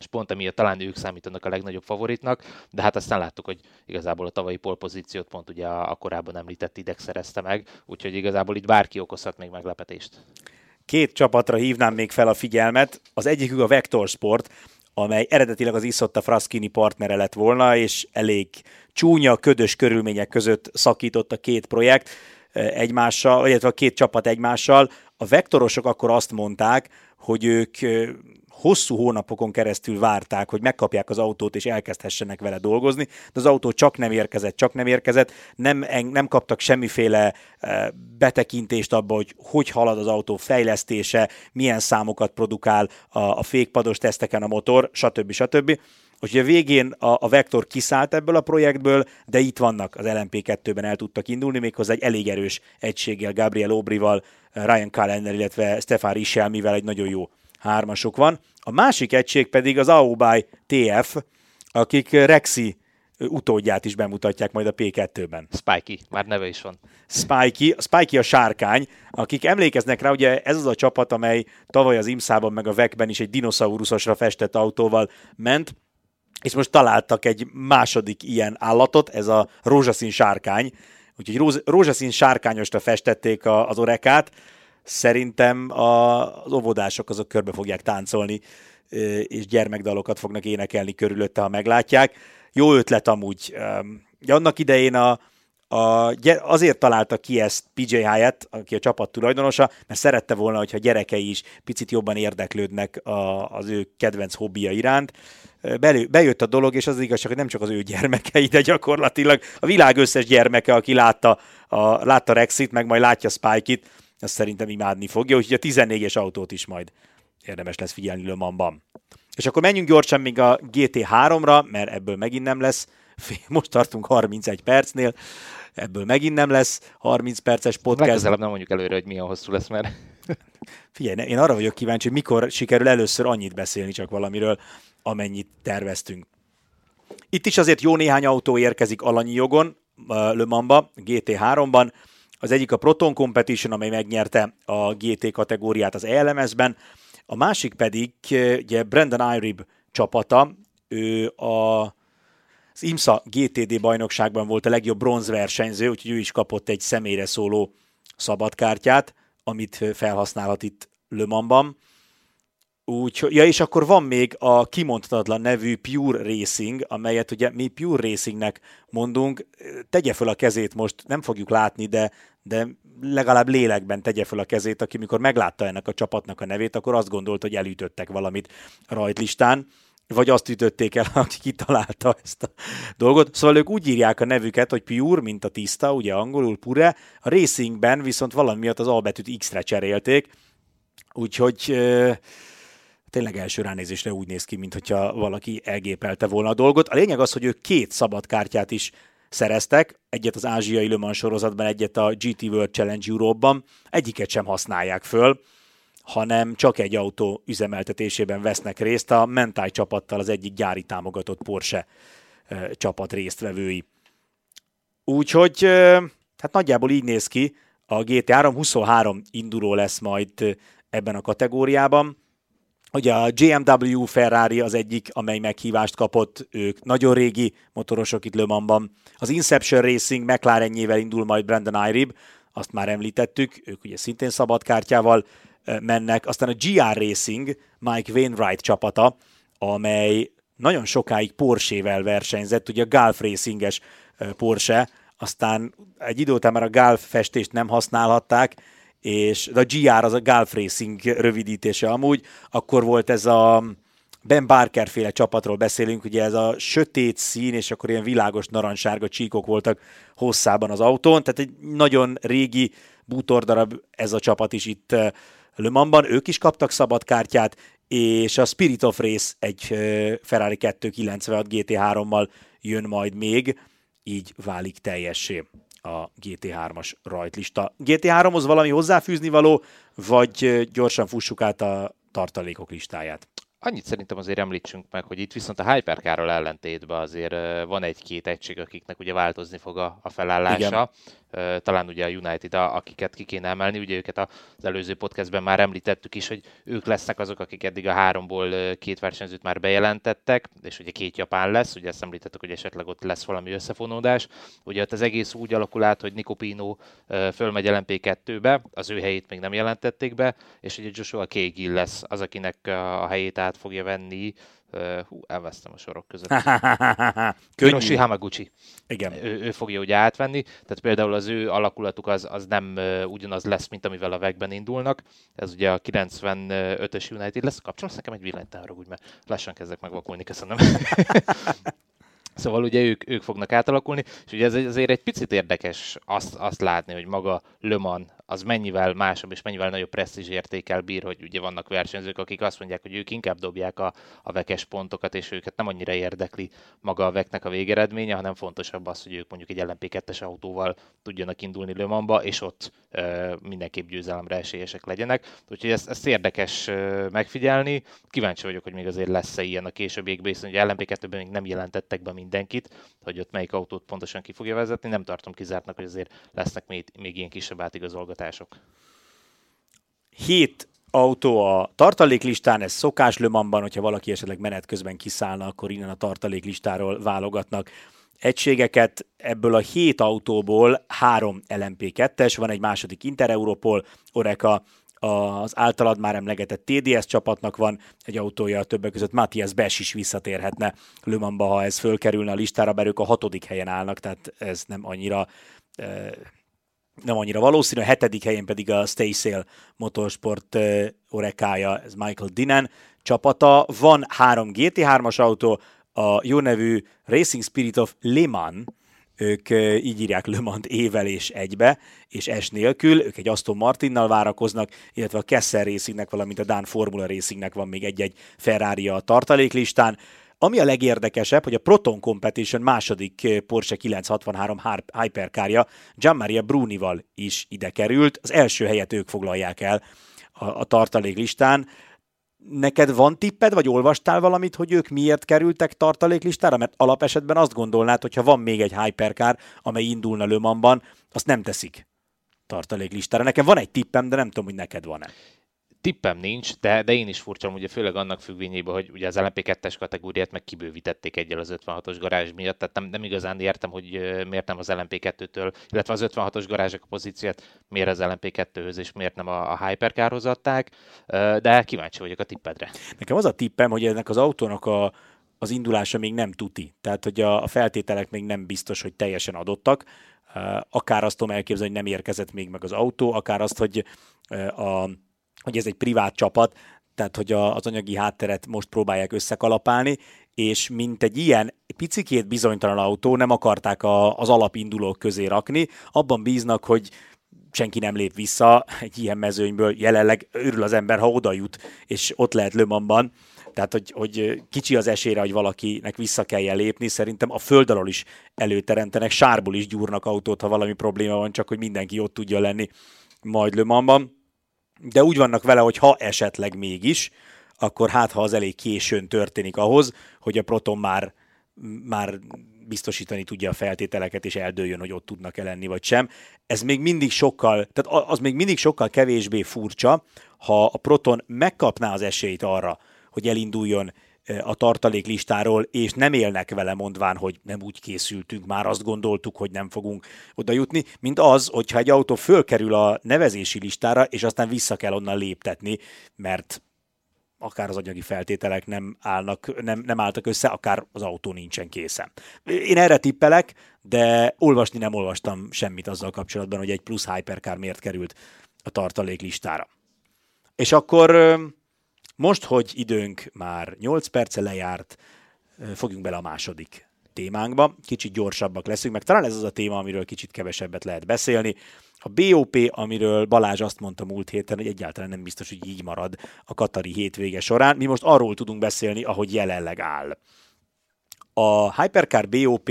és pont emiatt talán ők számítanak a legnagyobb favoritnak, de hát aztán láttuk, hogy igazából a tavalyi polpozíciót pont ugye a, a korábban említett ideg szerezte meg, úgyhogy igazából itt bárki okozhat még meglepetést. Két csapatra hívnám még fel a figyelmet. Az egyikük a Vector Sport, amely eredetileg az Isotta Fraschini partnere lett volna, és elég csúnya, ködös körülmények között szakított a két projekt egymással, illetve a két csapat egymással. A vektorosok akkor azt mondták, hogy ők hosszú hónapokon keresztül várták, hogy megkapják az autót és elkezdhessenek vele dolgozni, de az autó csak nem érkezett, csak nem érkezett, nem, nem kaptak semmiféle eh, betekintést abba, hogy hogy halad az autó fejlesztése, milyen számokat produkál a, a fékpados teszteken a motor, stb. stb. Úgyhogy a végén a, a Vector kiszállt ebből a projektből, de itt vannak az LMP2-ben el tudtak indulni, méghozzá egy elég erős egységgel, Gabriel Obrival, Ryan Callender, illetve Stefan Richel, mivel egy nagyon jó hármasok van. A másik egység pedig az Aubay TF, akik Rexi utódját is bemutatják majd a P2-ben. Spikey, már neve is van. Spikey, Spikey a sárkány, akik emlékeznek rá, ugye ez az a csapat, amely tavaly az IMSZ-ban meg a VEC-ben is egy dinoszauruszosra festett autóval ment, és most találtak egy második ilyen állatot, ez a rózsaszín sárkány, úgyhogy rózsaszín sárkányosra festették az orekát, szerintem az óvodások azok körbe fogják táncolni, és gyermekdalokat fognak énekelni körülötte, ha meglátják. Jó ötlet amúgy. Annak idején a, a, azért találta ki ezt PJ Hyatt, aki a csapat tulajdonosa, mert szerette volna, hogyha gyerekei is picit jobban érdeklődnek a, az ő kedvenc hobbija iránt. Belő, bejött a dolog, és az, az igazság, hogy nem csak az ő gyermekei, de gyakorlatilag a világ összes gyermeke, aki látta, a, látta Rexit, meg majd látja Spike-it, azt szerintem imádni fogja, úgyhogy a 14-es autót is majd érdemes lesz figyelni Le Mansban. És akkor menjünk gyorsan még a GT3-ra, mert ebből megint nem lesz, [LAUGHS] most tartunk 31 percnél, ebből megint nem lesz 30 perces podcast. Legközelebb nem mondjuk előre, hogy milyen hosszú lesz, mert... [LAUGHS] Figyelj, én arra vagyok kíváncsi, hogy mikor sikerül először annyit beszélni csak valamiről, amennyit terveztünk. Itt is azért jó néhány autó érkezik alanyi jogon, Le Mansba, GT3-ban, az egyik a Proton Competition, amely megnyerte a GT kategóriát az ELMS-ben, a másik pedig ugye Brandon Irib csapata, ő a, az IMSA GTD bajnokságban volt a legjobb bronzversenyző, úgyhogy ő is kapott egy személyre szóló szabadkártyát, amit felhasználhat itt Le Mansban. Úgy, ja, és akkor van még a kimondhatatlan nevű Pure Racing, amelyet ugye mi Pure Racingnek mondunk. Tegye föl a kezét most, nem fogjuk látni, de, de legalább lélekben tegye föl a kezét, aki mikor meglátta ennek a csapatnak a nevét, akkor azt gondolt, hogy elütöttek valamit rajtlistán vagy azt ütötték el, [LAUGHS] aki kitalálta ezt a dolgot. Szóval ők úgy írják a nevüket, hogy Pure, mint a tiszta, ugye angolul Pure, a Racingben viszont valami miatt az A betűt X-re cserélték, úgyhogy tényleg első ránézésre úgy néz ki, mintha valaki elgépelte volna a dolgot. A lényeg az, hogy ők két szabad kártyát is szereztek, egyet az ázsiai Le Mans sorozatban, egyet a GT World Challenge Europe-ban, egyiket sem használják föl, hanem csak egy autó üzemeltetésében vesznek részt a Mentai csapattal, az egyik gyári támogatott Porsche csapat résztvevői. Úgyhogy hát nagyjából így néz ki, a GT3 23 induló lesz majd ebben a kategóriában. Ugye a GMW Ferrari az egyik, amely meghívást kapott, ők nagyon régi motorosok itt Le Mansban. Az Inception Racing McLarenjével indul majd Brandon Irib, azt már említettük, ők ugye szintén szabadkártyával mennek. Aztán a GR Racing, Mike Wainwright csapata, amely nagyon sokáig Porsche-vel versenyzett, ugye a Golf Racinges Porsche, aztán egy idő után már a Golf festést nem használhatták, és de a GR az a Golf Racing rövidítése amúgy, akkor volt ez a Ben Barker féle csapatról beszélünk, ugye ez a sötét szín, és akkor ilyen világos narancssárga csíkok voltak hosszában az autón, tehát egy nagyon régi bútordarab ez a csapat is itt eh, Le Mansban, ők is kaptak szabad kártyát, és a Spirit of Race egy eh, Ferrari 296 GT3-mal jön majd még, így válik teljessé a GT3-as rajtlista. GT3-hoz valami hozzáfűzni való, vagy gyorsan fussuk át a tartalékok listáját. Annyit szerintem azért említsünk meg, hogy itt viszont a Hypercarral ellentétben azért van egy-két egység, akiknek ugye változni fog a, a felállása. Igen talán ugye a United, akiket ki kéne emelni, ugye őket az előző podcastben már említettük is, hogy ők lesznek azok, akik eddig a háromból két versenyzőt már bejelentettek, és ugye két japán lesz, ugye ezt említettük, hogy esetleg ott lesz valami összefonódás. Ugye ott az egész úgy alakul át, hogy Nico Pino fölmegy LMP2-be, az ő helyét még nem jelentették be, és ugye Joshua Kégil lesz az, akinek a helyét át fogja venni Uh, hú, elvesztem a sorok között. [LAUGHS] Hiroshi Hamaguchi. Igen. Ő, ő, fogja ugye átvenni, tehát például az ő alakulatuk az, az nem uh, ugyanaz lesz, mint amivel a vegben indulnak. Ez ugye a 95-ös United lesz. Kapcsolsz nekem egy villanyt, arra úgy, mert lassan kezdek megvakulni, köszönöm. [LAUGHS] Szóval ugye ők, ők fognak átalakulni, és ugye ez azért egy picit érdekes azt, azt látni, hogy maga Le Mans az mennyivel másabb és mennyivel nagyobb presztízs értékel bír, hogy ugye vannak versenyzők, akik azt mondják, hogy ők inkább dobják a, a vekes pontokat, és őket nem annyira érdekli maga a veknek a végeredménye, hanem fontosabb az, hogy ők mondjuk egy LMP2-es autóval tudjanak indulni Le Mansba, és ott ö, mindenképp győzelemre esélyesek legyenek. Úgyhogy ezt, ezt érdekes ö, megfigyelni. Kíváncsi vagyok, hogy még azért lesz-e ilyen a későbbiekben, hiszen ugye LMP2-ben még nem jelentettek be mindenkit, hogy ott melyik autót pontosan ki fogja vezetni. Nem tartom kizártnak, hogy azért lesznek még, még ilyen kisebb átigazolgatások támogatások. Hét autó a tartaléklistán, ez szokás Lömanban, hogyha valaki esetleg menet közben kiszállna, akkor innen a tartaléklistáról válogatnak egységeket. Ebből a hét autóból három LMP2-es, van egy második Intereuropol, Oreka, az általad már emlegetett TDS csapatnak van egy autója, többek között Matthias Bes is visszatérhetne Lömanba, ha ez fölkerülne a listára, mert ők a hatodik helyen állnak, tehát ez nem annyira nem annyira valószínű, a hetedik helyen pedig a Stay Sail Motorsport orekája, ez Michael Dinan csapata. Van három GT3-as autó, a jó nevű Racing Spirit of Le Mans, ők így írják Le Mans ével és egybe, és S nélkül, ők egy Aston Martinnal várakoznak, illetve a Kessel Racingnek, valamint a Dan Formula Racingnek van még egy-egy Ferrari a tartaléklistán. Ami a legérdekesebb, hogy a Proton Competition második eh, Porsche 963 Hypercarja Gianmaria Brunival is ide került. Az első helyet ők foglalják el a, a tartaléklistán. Neked van tipped, vagy olvastál valamit, hogy ők miért kerültek tartaléklistára? Mert alapesetben azt gondolnád, hogy ha van még egy Hypercar, amely indulna Lömanban, azt nem teszik tartaléklistára. Nekem van egy tippem, de nem tudom, hogy neked van-e tippem nincs, de, de én is furcsam, ugye főleg annak függvényében, hogy ugye az LMP2-es kategóriát meg kibővítették egyel az 56-os garázs miatt, tehát nem, nem igazán értem, hogy miért nem az LMP2-től, illetve az 56-os garázsok a pozíciót miért az LMP2-höz és miért nem a, a Hypercarhoz adták, de kíváncsi vagyok a tippedre. Nekem az a tippem, hogy ennek az autónak a, az indulása még nem tuti, tehát hogy a, a feltételek még nem biztos, hogy teljesen adottak, akár azt tudom elképzelni, hogy nem érkezett még meg az autó, akár azt, hogy a hogy ez egy privát csapat, tehát hogy a, az anyagi hátteret most próbálják összekalapálni, és mint egy ilyen picikét bizonytalan autó nem akarták a, az alapindulók közé rakni, abban bíznak, hogy senki nem lép vissza egy ilyen mezőnyből, jelenleg örül az ember, ha oda jut, és ott lehet Lömanban, tehát hogy, hogy kicsi az esélyre, hogy valakinek vissza kelljen lépni, szerintem a föld alól is előteremtenek, sárból is gyúrnak autót, ha valami probléma van, csak hogy mindenki ott tudja lenni majd Lömanban de úgy vannak vele, hogy ha esetleg mégis, akkor hát ha az elég későn történik ahhoz, hogy a Proton már, már biztosítani tudja a feltételeket, és eldőljön, hogy ott tudnak-e lenni, vagy sem. Ez még mindig sokkal, tehát az még mindig sokkal kevésbé furcsa, ha a Proton megkapná az esélyt arra, hogy elinduljon a tartalék listáról, és nem élnek vele mondván, hogy nem úgy készültünk, már azt gondoltuk, hogy nem fogunk oda jutni, mint az, hogyha egy autó fölkerül a nevezési listára, és aztán vissza kell onnan léptetni, mert akár az anyagi feltételek nem, állnak, nem, nem álltak össze, akár az autó nincsen készen. Én erre tippelek, de olvasni nem olvastam semmit azzal kapcsolatban, hogy egy plusz hypercar miért került a tartalék listára. És akkor most, hogy időnk már 8 perce lejárt, fogjunk bele a második témánkba. Kicsit gyorsabbak leszünk, meg talán ez az a téma, amiről kicsit kevesebbet lehet beszélni. A BOP, amiről Balázs azt mondta múlt héten, hogy egyáltalán nem biztos, hogy így marad a Katari hétvége során. Mi most arról tudunk beszélni, ahogy jelenleg áll. A Hypercar BOP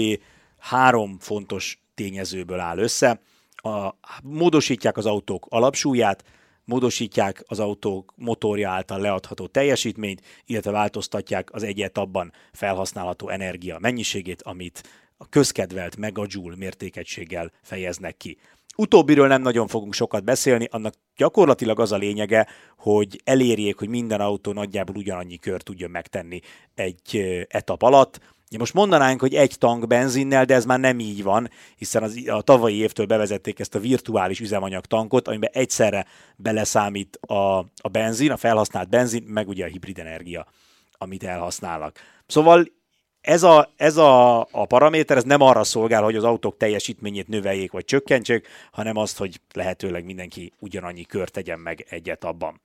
három fontos tényezőből áll össze. A, módosítják az autók alapsúlyát, módosítják az autók motorja által leadható teljesítményt, illetve változtatják az egy etapban felhasználható energia mennyiségét, amit a közkedvelt megajoule mértékegységgel fejeznek ki. Utóbbiről nem nagyon fogunk sokat beszélni, annak gyakorlatilag az a lényege, hogy elérjék, hogy minden autó nagyjából ugyanannyi kör tudjon megtenni egy etap alatt. Most mondanánk, hogy egy tank benzinnel, de ez már nem így van, hiszen az, a tavalyi évtől bevezették ezt a virtuális üzemanyag tankot, amiben egyszerre beleszámít a, a benzin, a felhasznált benzin, meg ugye a hibrid energia, amit elhasználnak. Szóval ez a, ez a, a paraméter ez nem arra szolgál, hogy az autók teljesítményét növeljék vagy csökkentsék, hanem azt, hogy lehetőleg mindenki ugyanannyi kört tegyen meg egyet abban.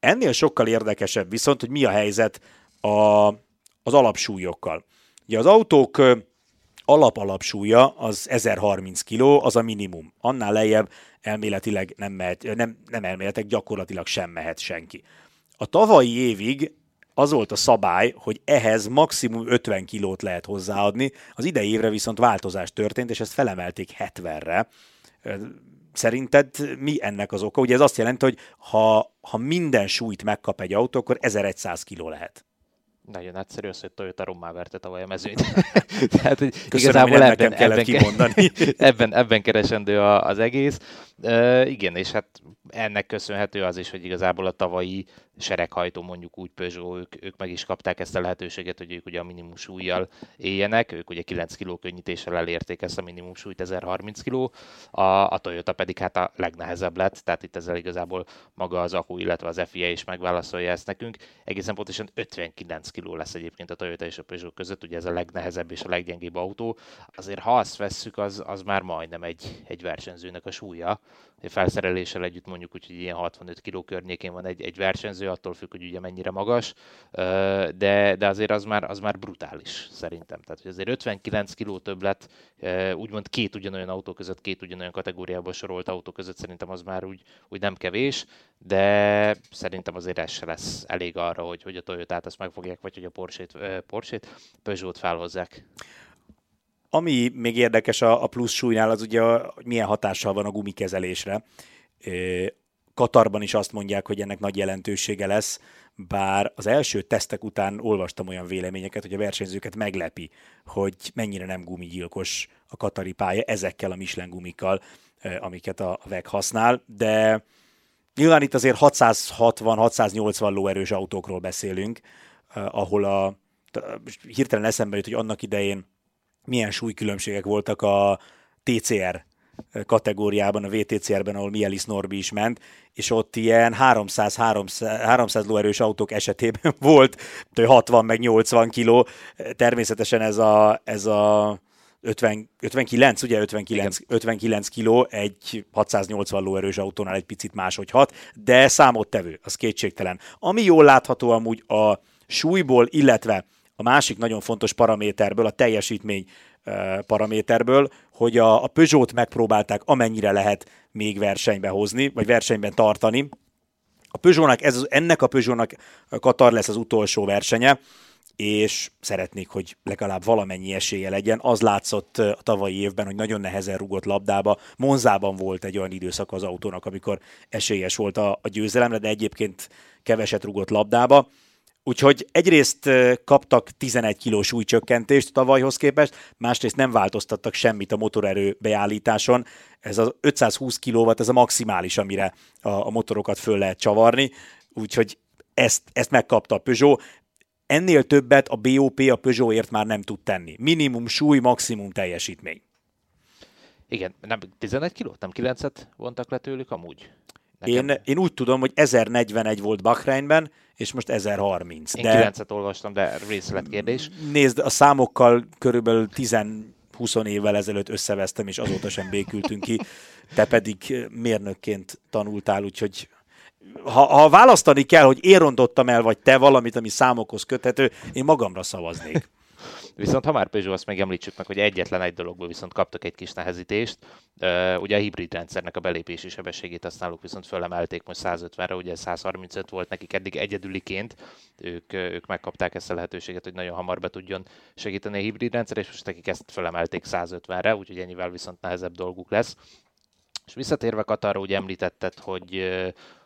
Ennél sokkal érdekesebb viszont, hogy mi a helyzet a, az alapsúlyokkal. Ugye az autók alap-alapsúlya az 1030 kg, az a minimum. Annál lejjebb elméletileg nem mehet, nem, nem elméletek, gyakorlatilag sem mehet senki. A tavalyi évig az volt a szabály, hogy ehhez maximum 50 kilót lehet hozzáadni, az idei évre viszont változás történt, és ezt felemelték 70-re. Szerinted mi ennek az oka? Ugye ez azt jelenti, hogy ha, ha minden súlyt megkap egy autó, akkor 1100 kiló lehet. Nagyon egyszerű az, hogy Toyota rommá verte tavaly a mezőnyt. [LAUGHS] [LAUGHS] Tehát, hogy Köszönöm, igazából ebben, kellett ebben, kimondani. [LAUGHS] ebben, ebben keresendő az egész. Uh, igen, és hát ennek köszönhető az is, hogy igazából a tavalyi sereghajtó, mondjuk úgy Peugeot, ők, ők meg is kapták ezt a lehetőséget, hogy ők ugye a minimum súlyjal éljenek, ők ugye 9 kg könnyítéssel elérték ezt a minimum súlyt, 1030 kg, a, a Toyota pedig hát a legnehezebb lett, tehát itt ezzel igazából maga az akku, illetve az FIA is megválaszolja ezt nekünk. Egészen pontosan 59 kg lesz egyébként a Toyota és a Peugeot között, ugye ez a legnehezebb és a leggyengébb autó. Azért ha azt vesszük, az, az már majdnem egy, egy versenyzőnek a súlya, felszereléssel együtt mondjuk úgy, hogy ilyen 65 kg környékén van egy, egy versenyző, attól függ, hogy ugye mennyire magas, de, de azért az már, az már brutális szerintem. Tehát, hogy azért 59 kg többlet, úgymond két ugyanolyan autó között, két ugyanolyan kategóriába sorolt autó között szerintem az már úgy, úgy nem kevés, de szerintem azért ez se lesz elég arra, hogy, hogy a Toyota-t azt megfogják, vagy hogy a Porsche-t, Porsche-t Peugeot felhozzák. Ami még érdekes a, a plusz súlynál, az ugye, a, hogy milyen hatással van a gumikezelésre. Katarban is azt mondják, hogy ennek nagy jelentősége lesz, bár az első tesztek után olvastam olyan véleményeket, hogy a versenyzőket meglepi, hogy mennyire nem gumigyilkos a katari pálya ezekkel a Michelin gumikkal, amiket a VEG használ, de nyilván itt azért 660-680 lóerős autókról beszélünk, ahol a hirtelen eszembe jut, hogy annak idején milyen súlykülönbségek voltak a TCR kategóriában, a VTCR-ben, ahol Mielis Norbi is ment, és ott ilyen 300, 300, 300 lóerős autók esetében [LAUGHS] volt 60 meg 80 kiló. Természetesen ez a, ez a 50, 59, ugye 59, 59 kiló egy 680 lóerős autónál egy picit máshogy hat, de számottevő, az kétségtelen. Ami jól látható amúgy a súlyból, illetve a másik nagyon fontos paraméterből, a teljesítmény paraméterből, hogy a, a Peugeot megpróbálták amennyire lehet még versenybe hozni, vagy versenyben tartani. A Peugeotnak, ez, ennek a Peugeotnak Katar lesz az utolsó versenye, és szeretnék, hogy legalább valamennyi esélye legyen. Az látszott a tavalyi évben, hogy nagyon nehezen rugott labdába. Monzában volt egy olyan időszak az autónak, amikor esélyes volt a, a győzelemre, de egyébként keveset rugott labdába. Úgyhogy egyrészt kaptak 11 kilós súlycsökkentést tavalyhoz képest, másrészt nem változtattak semmit a motorerő beállításon. Ez az 520 kW, ez a maximális, amire a, a motorokat föl lehet csavarni, úgyhogy ezt, ezt megkapta a Peugeot. Ennél többet a BOP a Peugeotért már nem tud tenni. Minimum súly, maximum teljesítmény. Igen, nem 11 kilót, nem 9-et vontak le tőlük amúgy? Én, én úgy tudom, hogy 1041 volt Bahreinben, és most 1030. Én de... 9-et olvastam, de részletkérdés. Nézd, a számokkal körülbelül 10 20 évvel ezelőtt összevesztem, és azóta sem békültünk ki. Te pedig mérnökként tanultál, úgyhogy ha, ha választani kell, hogy én rontottam el, vagy te valamit, ami számokhoz köthető, én magamra szavaznék. Viszont ha már Peugeot, azt megemlítsük meg, hogy egyetlen egy dologból viszont kaptak egy kis nehezítést. Ugye a hibrid rendszernek a belépési sebességét azt náluk viszont fölemelték most 150-re, ugye 135 volt nekik eddig egyedüliként. Ők, ők megkapták ezt a lehetőséget, hogy nagyon hamar be tudjon segíteni a hibrid rendszer, és most nekik ezt fölemelték 150-re, úgyhogy ennyivel viszont nehezebb dolguk lesz. És visszatérve Katarra, ugye említetted, hogy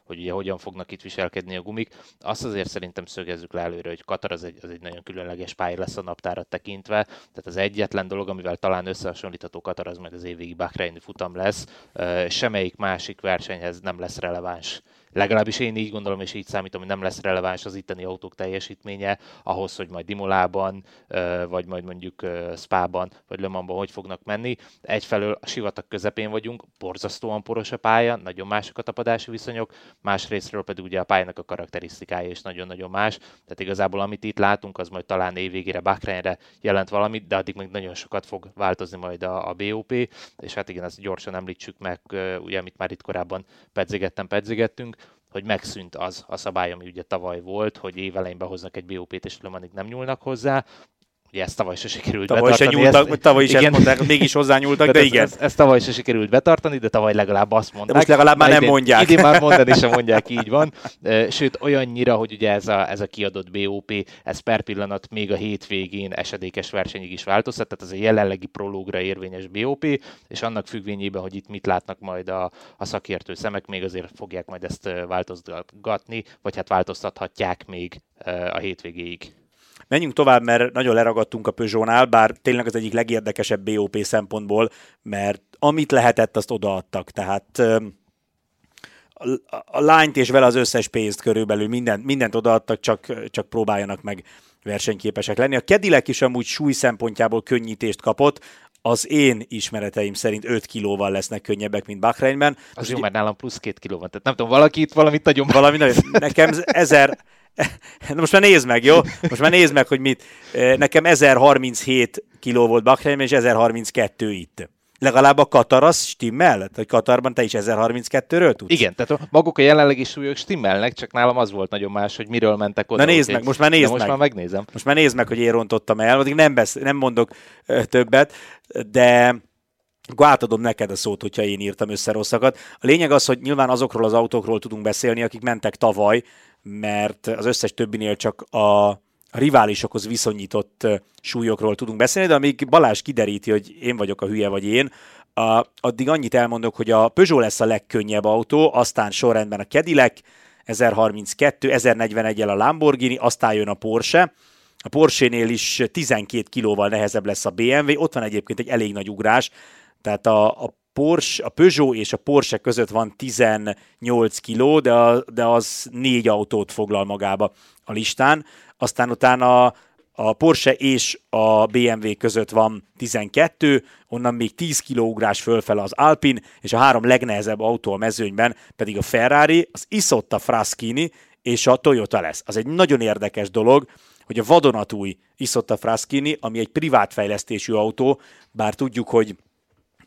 hogy ugye hogyan fognak itt viselkedni a gumik. Azt azért szerintem szögezzük le előre, hogy Katar az egy, az egy nagyon különleges pálya lesz a naptárat tekintve, tehát az egyetlen dolog, amivel talán összehasonlítható Katar, az majd az évvégi Bahreini futam lesz, semmelyik másik versenyhez nem lesz releváns legalábbis én így gondolom, és így számítom, hogy nem lesz releváns az itteni autók teljesítménye ahhoz, hogy majd Dimolában, vagy majd mondjuk Spában, vagy Le hogy fognak menni. Egyfelől a sivatag közepén vagyunk, borzasztóan poros a pálya, nagyon mások a tapadási viszonyok, másrésztről pedig ugye a pályának a karakterisztikája is nagyon-nagyon más. Tehát igazából amit itt látunk, az majd talán évvégére Bakreinre jelent valamit, de addig még nagyon sokat fog változni majd a, a BOP, és hát igen, ezt gyorsan említsük meg, ugye, amit már itt korábban pedzegettem, pedzegettünk, hogy megszűnt az a szabály, ami ugye tavaly volt, hogy évelején behoznak egy BOP-t, és Lemanig nem nyúlnak hozzá. Ugye ezt tavaly se sikerült tavaly betartani. Se nyúltak, ezt, tavaly is igen. mondták, hogy mégis hozzányúltak, de igen. Ezt, ezt, tavaly se sikerült betartani, de tavaly legalább azt mondták. De most legalább már nem idén, mondják. Idén már mondani [LAUGHS] sem mondják, így van. Sőt, olyannyira, hogy ugye ez a, ez a kiadott BOP, ez per pillanat még a hétvégén esedékes versenyig is változtat, tehát ez a jelenlegi prológra érvényes BOP, és annak függvényében, hogy itt mit látnak majd a, a szakértő szemek, még azért fogják majd ezt változtatni, vagy hát változtathatják még a hétvégéig. Menjünk tovább, mert nagyon leragadtunk a Peugeot-nál, bár tényleg az egyik legérdekesebb BOP szempontból, mert amit lehetett, azt odaadtak. Tehát a lányt és vele az összes pénzt körülbelül mindent, mindent odaadtak, csak, csak próbáljanak meg versenyképesek lenni. A Cadillac is amúgy súly szempontjából könnyítést kapott, az én ismereteim szerint 5 kilóval lesznek könnyebbek, mint Bahreinben. Az Most jó, mert nálam plusz 2 kiló van. Tehát nem tudom, valaki itt valamit nagyon... Valami nagyon... [LAUGHS] Nekem ezer, [LAUGHS] Na most már nézd meg, jó? Most már nézd meg, hogy mit. Nekem 1037 kiló volt Bahrein, és 1032 itt. Legalább a Katar az stimmel? Hogy Katarban te is 1032-ről tudsz? Igen, tehát maguk a jelenlegi súlyok stimmelnek, csak nálam az volt nagyon más, hogy miről mentek oda. Na nézd meg, most már nézd most meg. már megnézem. Most már nézd meg, hogy én rontottam el, addig nem, besz- nem mondok többet, de akkor átadom neked a szót, hogyha én írtam össze rosszakat. A lényeg az, hogy nyilván azokról az autókról tudunk beszélni, akik mentek tavaly, mert az összes többinél csak a riválisokhoz viszonyított súlyokról tudunk beszélni, de amíg Balázs kideríti, hogy én vagyok a hülye vagy én, a, addig annyit elmondok, hogy a Peugeot lesz a legkönnyebb autó, aztán sorrendben a Cadillac, 1032, 1041-el a Lamborghini, aztán jön a Porsche, a Porsche-nél is 12 kilóval nehezebb lesz a BMW, ott van egyébként egy elég nagy ugrás, tehát a, a Porsche, a Peugeot és a Porsche között van 18 kiló, de, a, de az négy autót foglal magába a listán. Aztán utána a Porsche és a BMW között van 12, onnan még 10 kiló ugrás fölfele az Alpine, és a három legnehezebb autó a mezőnyben pedig a Ferrari, az Isotta Fraschini és a Toyota lesz. Az egy nagyon érdekes dolog, hogy a vadonatúj Isotta Fraschini, ami egy privát fejlesztésű autó, bár tudjuk, hogy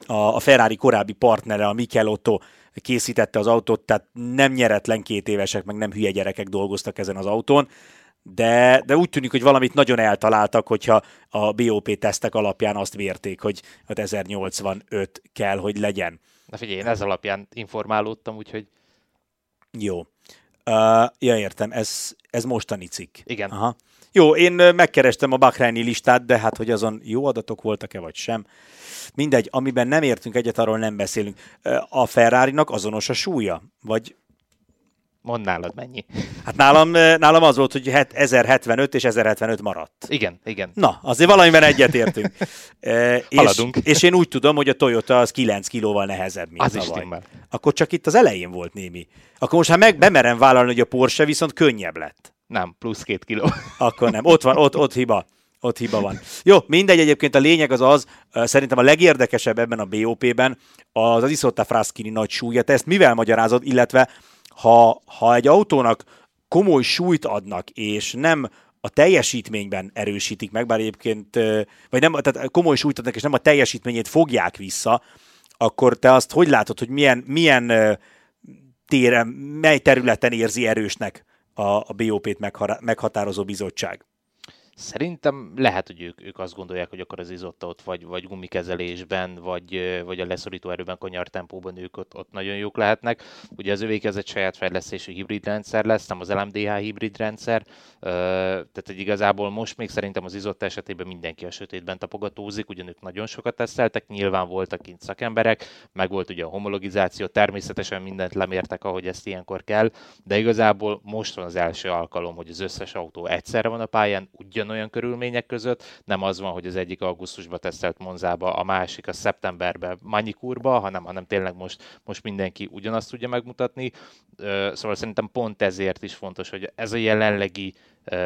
a, Ferrari korábbi partnere, a Michelotto készítette az autót, tehát nem nyeretlen két évesek, meg nem hülye gyerekek dolgoztak ezen az autón, de, de úgy tűnik, hogy valamit nagyon eltaláltak, hogyha a BOP tesztek alapján azt vérték, hogy 1085 kell, hogy legyen. Na figyelj, én ez alapján informálódtam, úgyhogy... Jó. Uh, ja, értem, ez, ez mostani cikk. Igen. Aha. Jó, én megkerestem a Bahreini listát, de hát, hogy azon jó adatok voltak-e, vagy sem. Mindegy, amiben nem értünk egyet, arról nem beszélünk. A ferrari azonos a súlya? Vagy Mondd nálad mennyi. Hát nálam, nálam az volt, hogy 1075 és 1075 maradt. Igen, igen. Na, azért valamiben egyetértünk. e, Haladunk. És, és én úgy tudom, hogy a Toyota az 9 kilóval nehezebb, mint az tavaly. Is Akkor csak itt az elején volt némi. Akkor most hát meg bemerem vállalni, hogy a Porsche viszont könnyebb lett. Nem, plusz két kiló. [LAUGHS] Akkor nem. Ott van, ott, ott hiba. Ott hiba van. Jó, mindegy, egyébként a lényeg az az, szerintem a legérdekesebb ebben a BOP-ben az az Isotta Fraschini nagy súlya. Te ezt mivel magyarázod, illetve ha, ha egy autónak komoly súlyt adnak, és nem a teljesítményben erősítik meg, bár egyébként, vagy nem, tehát komoly súlyt adnak, és nem a teljesítményét fogják vissza, akkor te azt hogy látod, hogy milyen, milyen téren, mely területen érzi erősnek a, a BOP-t meghatározó bizottság? Szerintem lehet, hogy ők, ők azt gondolják, hogy akkor az izotta ott vagy, vagy gumikezelésben, vagy, vagy a leszorító erőben, kanyar tempóban ők ott, ott nagyon jók lehetnek. Ugye az övék ez egy saját fejlesztésű hibrid rendszer lesz, nem az LMDH hibrid rendszer, tehát hogy igazából most még szerintem az izotta esetében mindenki a sötétben tapogatózik, ugyan ők nagyon sokat teszteltek, nyilván voltak kint szakemberek, meg volt ugye a homologizáció, természetesen mindent lemértek, ahogy ezt ilyenkor kell, de igazából most van az első alkalom, hogy az összes autó egyszerre van a pályán, ugyan ugyanolyan körülmények között, nem az van, hogy az egyik augusztusban tesztelt Monzába, a másik a szeptemberben Manikurba, hanem, hanem tényleg most, most mindenki ugyanazt tudja megmutatni. Szóval szerintem pont ezért is fontos, hogy ez a jelenlegi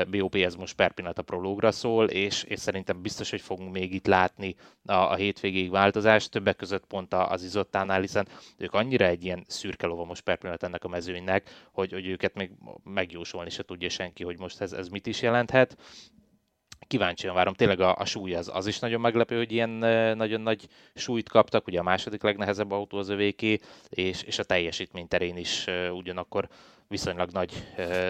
BOP ez most per pillanat a prológra szól, és, és szerintem biztos, hogy fogunk még itt látni a, a hétvégéig változást, többek között pont az izottánál, hiszen ők annyira egy ilyen szürke lova most per pillanat ennek a mezőnynek, hogy, hogy őket még megjósolni se tudja senki, hogy most ez, ez mit is jelenthet kíváncsian várom. Tényleg a, a súly az, az is nagyon meglepő, hogy ilyen nagyon nagy súlyt kaptak. Ugye a második legnehezebb autó az övéké, és, és a teljesítmény terén is ugyanakkor viszonylag nagy,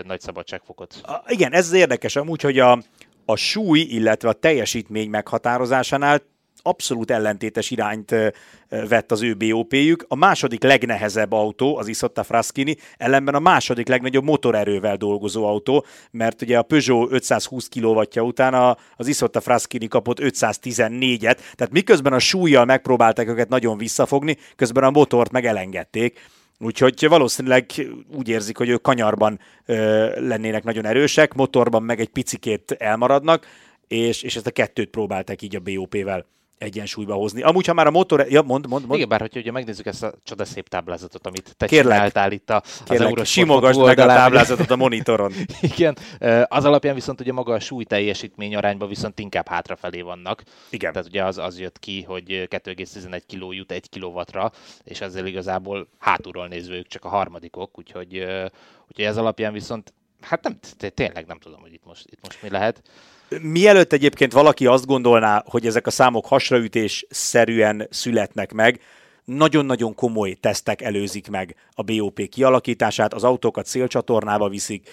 nagy szabadságfokot. A, igen, ez az érdekes amúgy, hogy a, a súly, illetve a teljesítmény meghatározásánál abszolút ellentétes irányt vett az ő BOP-jük. A második legnehezebb autó, az Isotta Fraschini, ellenben a második legnagyobb motorerővel dolgozó autó, mert ugye a Peugeot 520 kW után az Isotta Fraschini kapott 514-et, tehát miközben a súlyjal megpróbálták őket nagyon visszafogni, közben a motort meg elengedték. Úgyhogy valószínűleg úgy érzik, hogy ők kanyarban ö, lennének nagyon erősek, motorban meg egy picikét elmaradnak, és, és ezt a kettőt próbálták így a BOP-vel egyensúlyba hozni. Amúgy, ha már a motor... Ja, mond, mond, mond. Igen, bár hogyha ugye megnézzük ezt a csodaszép táblázatot, amit te Kérlek. csináltál itt a, az Kérlek, simogasd meg a táblázatot a monitoron. [LAUGHS] Igen, az alapján viszont ugye maga a súly teljesítmény arányban viszont inkább hátrafelé vannak. Igen. Tehát ugye az, az jött ki, hogy 2,11 kg jut 1 kilowattra, és ezzel igazából hátulról nézve ők csak a harmadikok, úgyhogy, úgyhogy ez alapján viszont hát nem, tényleg nem tudom, hogy itt most, itt most mi lehet. Mielőtt egyébként valaki azt gondolná, hogy ezek a számok hasraütés szerűen születnek meg, nagyon-nagyon komoly tesztek előzik meg a BOP kialakítását, az autókat szélcsatornába viszik,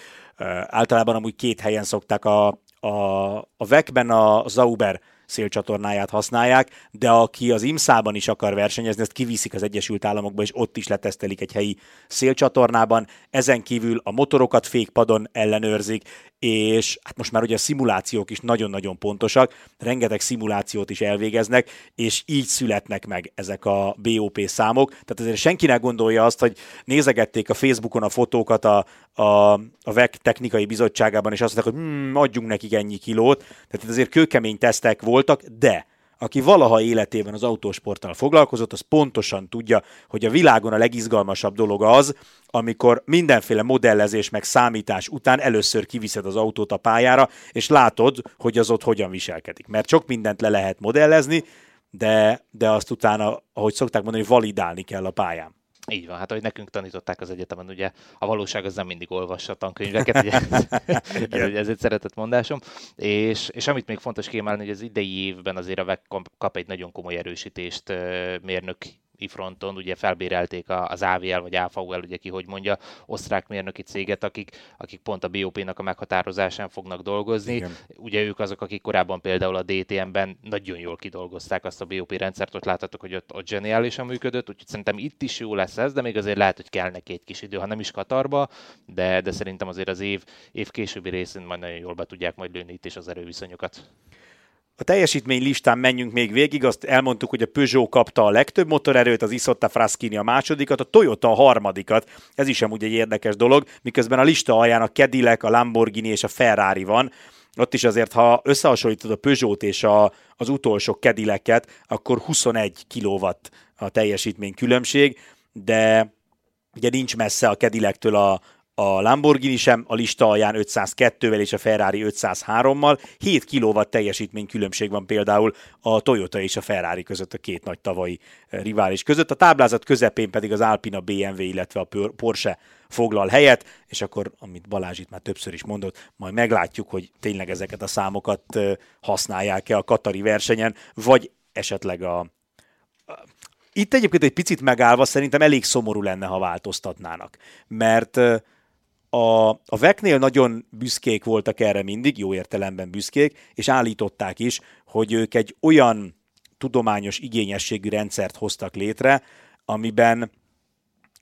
általában amúgy két helyen szokták a, a, a VEC-ben a Zauber szélcsatornáját használják, de aki az IMSZ-ban is akar versenyezni, ezt kiviszik az Egyesült Államokba, és ott is letesztelik egy helyi szélcsatornában. Ezen kívül a motorokat fékpadon ellenőrzik, és hát most már ugye a szimulációk is nagyon-nagyon pontosak, rengeteg szimulációt is elvégeznek, és így születnek meg ezek a BOP számok. Tehát azért senki ne gondolja azt, hogy nézegették a Facebookon a fotókat a, a, a VEC technikai bizottságában, és azt mondták, hogy hmm, adjunk nekik ennyi kilót. Tehát azért kőkemény tesztek voltak, de aki valaha életében az autósporttal foglalkozott, az pontosan tudja, hogy a világon a legizgalmasabb dolog az, amikor mindenféle modellezés meg számítás után először kiviszed az autót a pályára, és látod, hogy az ott hogyan viselkedik. Mert sok mindent le lehet modellezni, de, de azt utána, ahogy szokták mondani, validálni kell a pályán. Így van, hát ahogy nekünk tanították az egyetemen, ugye a valóság az nem mindig olvassa a tankönyveket, ugye [LAUGHS] ez, ez egy szeretett mondásom. És, és amit még fontos kiemelni, hogy az idei évben azért a VEC kap egy nagyon komoly erősítést mérnök fronton, ugye felbérelték az AVL vagy AVL, ugye ki hogy mondja, osztrák mérnöki céget, akik, akik pont a BOP-nak a meghatározásán fognak dolgozni. Igen. Ugye ők azok, akik korábban például a DTM-ben nagyon jól kidolgozták azt a BOP rendszert, ott láthatok, hogy ott, ott zseniálisan működött, úgyhogy szerintem itt is jó lesz ez, de még azért lehet, hogy kell neki egy kis idő, ha nem is Katarba, de, de szerintem azért az év, év későbbi részén majd nagyon jól be tudják majd lőni itt is az erőviszonyokat. A teljesítmény listán menjünk még végig, azt elmondtuk, hogy a Peugeot kapta a legtöbb motorerőt, az Isotta Fraschini a másodikat, a Toyota a harmadikat. Ez is amúgy egy érdekes dolog, miközben a lista alján a Cadillac, a Lamborghini és a Ferrari van. Ott is azért, ha összehasonlítod a Peugeot és a, az utolsó cadillac akkor 21 kW a teljesítmény különbség, de ugye nincs messze a Cadillac-től a, a Lamborghini sem a lista alján 502-vel és a Ferrari 503-mal. 7 kW teljesítmény különbség van például a Toyota és a Ferrari között, a két nagy tavalyi eh, rivális között. A táblázat közepén pedig az Alpina BMW, illetve a Porsche foglal helyet, és akkor, amit Balázs itt már többször is mondott, majd meglátjuk, hogy tényleg ezeket a számokat eh, használják-e a Katari versenyen, vagy esetleg a, itt egyébként egy picit megállva szerintem elég szomorú lenne, ha változtatnának. Mert eh, a, a Veknél nagyon büszkék voltak erre mindig, jó értelemben büszkék, és állították is, hogy ők egy olyan tudományos igényességű rendszert hoztak létre, amiben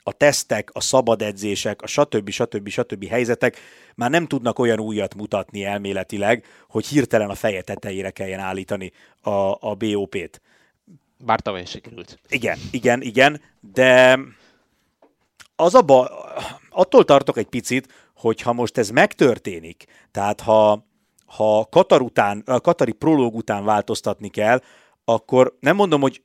a tesztek, a szabad edzések, a stb. stb. stb. helyzetek már nem tudnak olyan újat mutatni elméletileg, hogy hirtelen a feje tetejére kelljen állítani a, a BOP-t. Bár tavaly sikerült. Igen, igen, igen, de az a ba, attól tartok egy picit, hogy ha most ez megtörténik, tehát ha, ha Katar után, a Katari prológ után változtatni kell, akkor nem mondom, hogy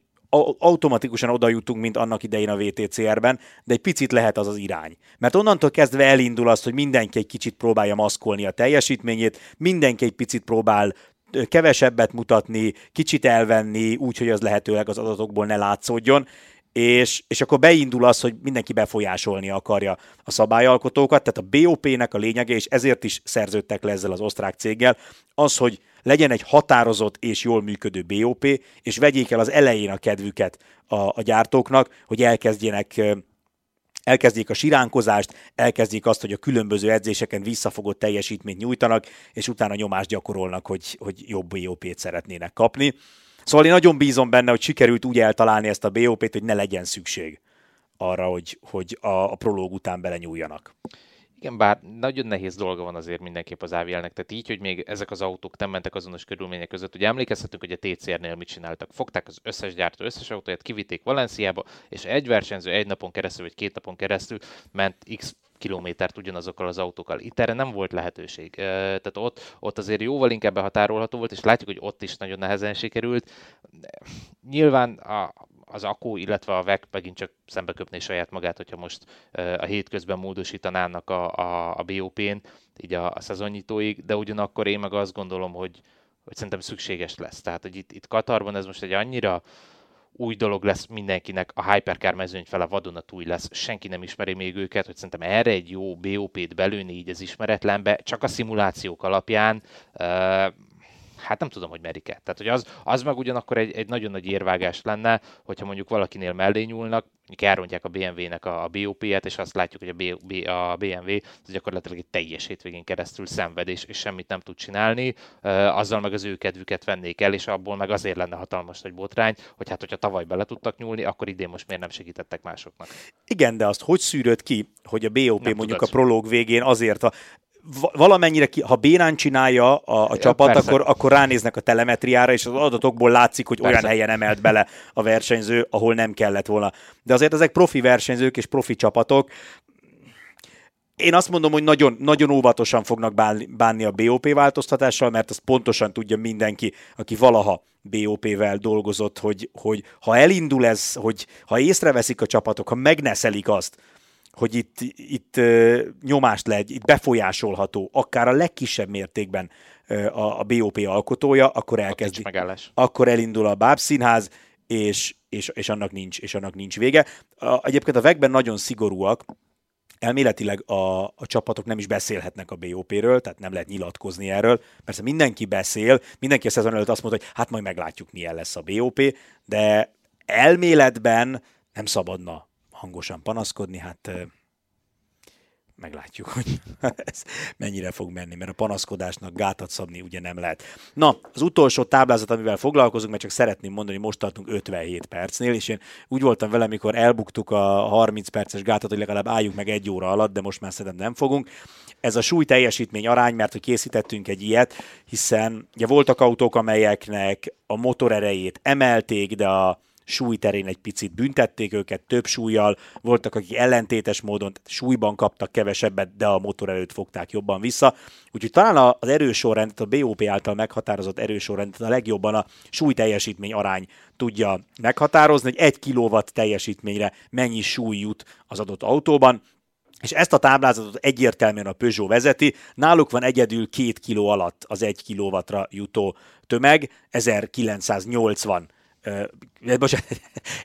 automatikusan oda jutunk, mint annak idején a VTCR-ben, de egy picit lehet az az irány. Mert onnantól kezdve elindul az, hogy mindenki egy kicsit próbálja maszkolni a teljesítményét, mindenki egy picit próbál kevesebbet mutatni, kicsit elvenni, úgy, hogy az lehetőleg az adatokból ne látszódjon, és, és akkor beindul az, hogy mindenki befolyásolni akarja a szabályalkotókat, tehát a BOP-nek a lényege, és ezért is szerződtek le ezzel az osztrák céggel, az, hogy legyen egy határozott és jól működő BOP, és vegyék el az elején a kedvüket a, a gyártóknak, hogy elkezdjenek elkezdjék a siránkozást, elkezdjék azt, hogy a különböző edzéseken visszafogott teljesítményt nyújtanak, és utána nyomást gyakorolnak, hogy, hogy jobb BOP-t szeretnének kapni. Szóval én nagyon bízom benne, hogy sikerült úgy eltalálni ezt a BOP-t, hogy ne legyen szükség arra, hogy, hogy a, a prológ után belenyúljanak. Igen, bár nagyon nehéz dolga van azért mindenképp az AVL-nek, tehát így, hogy még ezek az autók nem mentek azonos körülmények között. Ugye emlékezhetünk, hogy a TCR-nél mit csináltak. Fogták az összes gyártó összes autóját, kivitték Valenciába, és egy versenyző egy napon keresztül, vagy két napon keresztül ment X kilométert ugyanazokkal az autókkal. Itt erre nem volt lehetőség. Tehát ott, ott azért jóval inkább behatárolható volt, és látjuk, hogy ott is nagyon nehezen sikerült. Nyilván a, az akku, illetve a VEC megint csak szembe köpné saját magát, hogyha most a hétközben módosítanának a, a, a BOP-n, így a, a szezonnyitóig, de ugyanakkor én meg azt gondolom, hogy, hogy szerintem szükséges lesz. Tehát, hogy itt, itt Katarban ez most egy annyira új dolog lesz mindenkinek, a Hypercar mezőny fele vadonatúj lesz, senki nem ismeri még őket, hogy szerintem erre egy jó BOP-t belőni így az ismeretlenbe, csak a szimulációk alapján hát nem tudom, hogy merik-e. Tehát, hogy az, az meg ugyanakkor egy, egy nagyon nagy érvágás lenne, hogyha mondjuk valakinél mellé nyúlnak, mondjuk elrontják a BMW-nek a, a BOP-et, és azt látjuk, hogy a, B, a BMW az gyakorlatilag egy teljes hétvégén keresztül szenved, és, és semmit nem tud csinálni, azzal meg az ő kedvüket vennék el, és abból meg azért lenne hatalmas nagy botrány, hogy hát, hogyha tavaly bele tudtak nyúlni, akkor idén most miért nem segítettek másoknak. Igen, de azt hogy szűröd ki, hogy a BOP nem mondjuk tudod. a prológ végén azért a valamennyire, ki, ha bénán csinálja a, a ja, csapat, akkor, akkor ránéznek a telemetriára, és az adatokból látszik, hogy persze. olyan helyen emelt bele a versenyző, ahol nem kellett volna. De azért ezek profi versenyzők és profi csapatok, én azt mondom, hogy nagyon, nagyon óvatosan fognak bánni a BOP változtatással, mert azt pontosan tudja mindenki, aki valaha BOP-vel dolgozott, hogy, hogy ha elindul ez, hogy ha észreveszik a csapatok, ha megneszelik azt, hogy itt, itt nyomást legy, itt befolyásolható, akár a legkisebb mértékben a, a BOP alkotója, akkor elkezdi. Akkor elindul a bábszínház, és, és, és, annak nincs, és annak nincs vége. A, egyébként a vegben nagyon szigorúak, elméletileg a, a csapatok nem is beszélhetnek a BOP-ről, tehát nem lehet nyilatkozni erről. Persze mindenki beszél, mindenki a szezon előtt azt mondta, hogy hát majd meglátjuk, milyen lesz a BOP, de elméletben nem szabadna hangosan panaszkodni, hát meglátjuk, hogy [LAUGHS] ez mennyire fog menni, mert a panaszkodásnak gátat szabni ugye nem lehet. Na, az utolsó táblázat, amivel foglalkozunk, mert csak szeretném mondani, hogy most tartunk 57 percnél, és én úgy voltam vele, amikor elbuktuk a 30 perces gátat, hogy legalább álljunk meg egy óra alatt, de most már szerintem nem fogunk. Ez a súly teljesítmény arány, mert hogy készítettünk egy ilyet, hiszen ugye voltak autók, amelyeknek a motor erejét emelték, de a súlyterén egy picit büntették őket, több súlyjal, voltak, akik ellentétes módon súlyban kaptak kevesebbet, de a motor előtt fogták jobban vissza. Úgyhogy talán az erősorrendet, a BOP által meghatározott erősorrendet a legjobban a súly teljesítmény arány tudja meghatározni, hogy egy kilowatt teljesítményre mennyi súly jut az adott autóban, és ezt a táblázatot egyértelműen a Peugeot vezeti, náluk van egyedül két kiló alatt az egy kilowattra jutó tömeg, 1980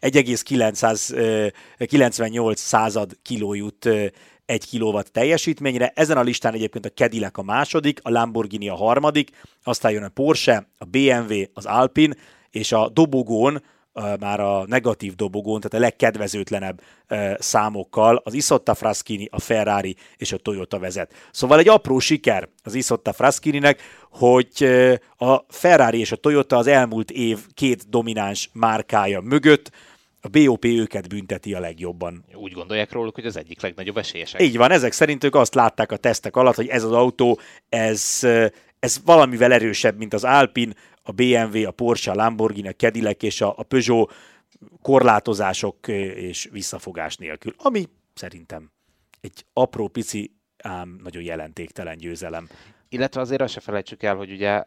1,998 [LAUGHS] század kiló jut egy kilowatt teljesítményre. Ezen a listán egyébként a Cadillac a második, a Lamborghini a harmadik, aztán jön a Porsche, a BMW, az Alpine, és a dobogón már a negatív dobogón, tehát a legkedvezőtlenebb számokkal az Isotta Fraschini, a Ferrari és a Toyota vezet. Szóval egy apró siker az Isotta Fraschininek, hogy a Ferrari és a Toyota az elmúlt év két domináns márkája mögött a BOP őket bünteti a legjobban. Úgy gondolják róluk, hogy az egyik legnagyobb esélyesek. Így van, ezek szerint ők azt látták a tesztek alatt, hogy ez az autó, ez, ez valamivel erősebb, mint az Alpine, a BMW, a Porsche, a Lamborghini, a Cadillac és a, a Peugeot korlátozások és visszafogás nélkül, ami szerintem egy apró, pici, ám nagyon jelentéktelen győzelem. Illetve azért azt se felejtsük el, hogy ugye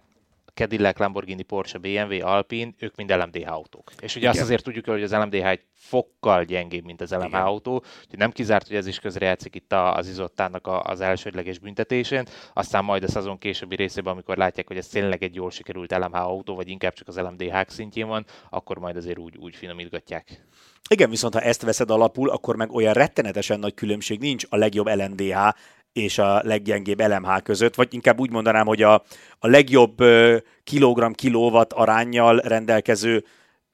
Cadillac, Lamborghini, Porsche, BMW, Alpine, ők mind LMDH autók. És ugye Igen. azt azért tudjuk, hogy az LMDH egy fokkal gyengébb, mint az LMH Igen. autó, úgyhogy nem kizárt, hogy ez is közrejátszik itt az izottának az elsődleges büntetésén, aztán majd a szezon későbbi részében, amikor látják, hogy ez tényleg egy jól sikerült LMH autó, vagy inkább csak az LMDH szintjén van, akkor majd azért úgy, úgy finomítgatják. Igen, viszont ha ezt veszed alapul, akkor meg olyan rettenetesen nagy különbség nincs a legjobb LMDH és a leggyengébb LMH között, vagy inkább úgy mondanám, hogy a, a legjobb kilogramm kilowatt arányjal rendelkező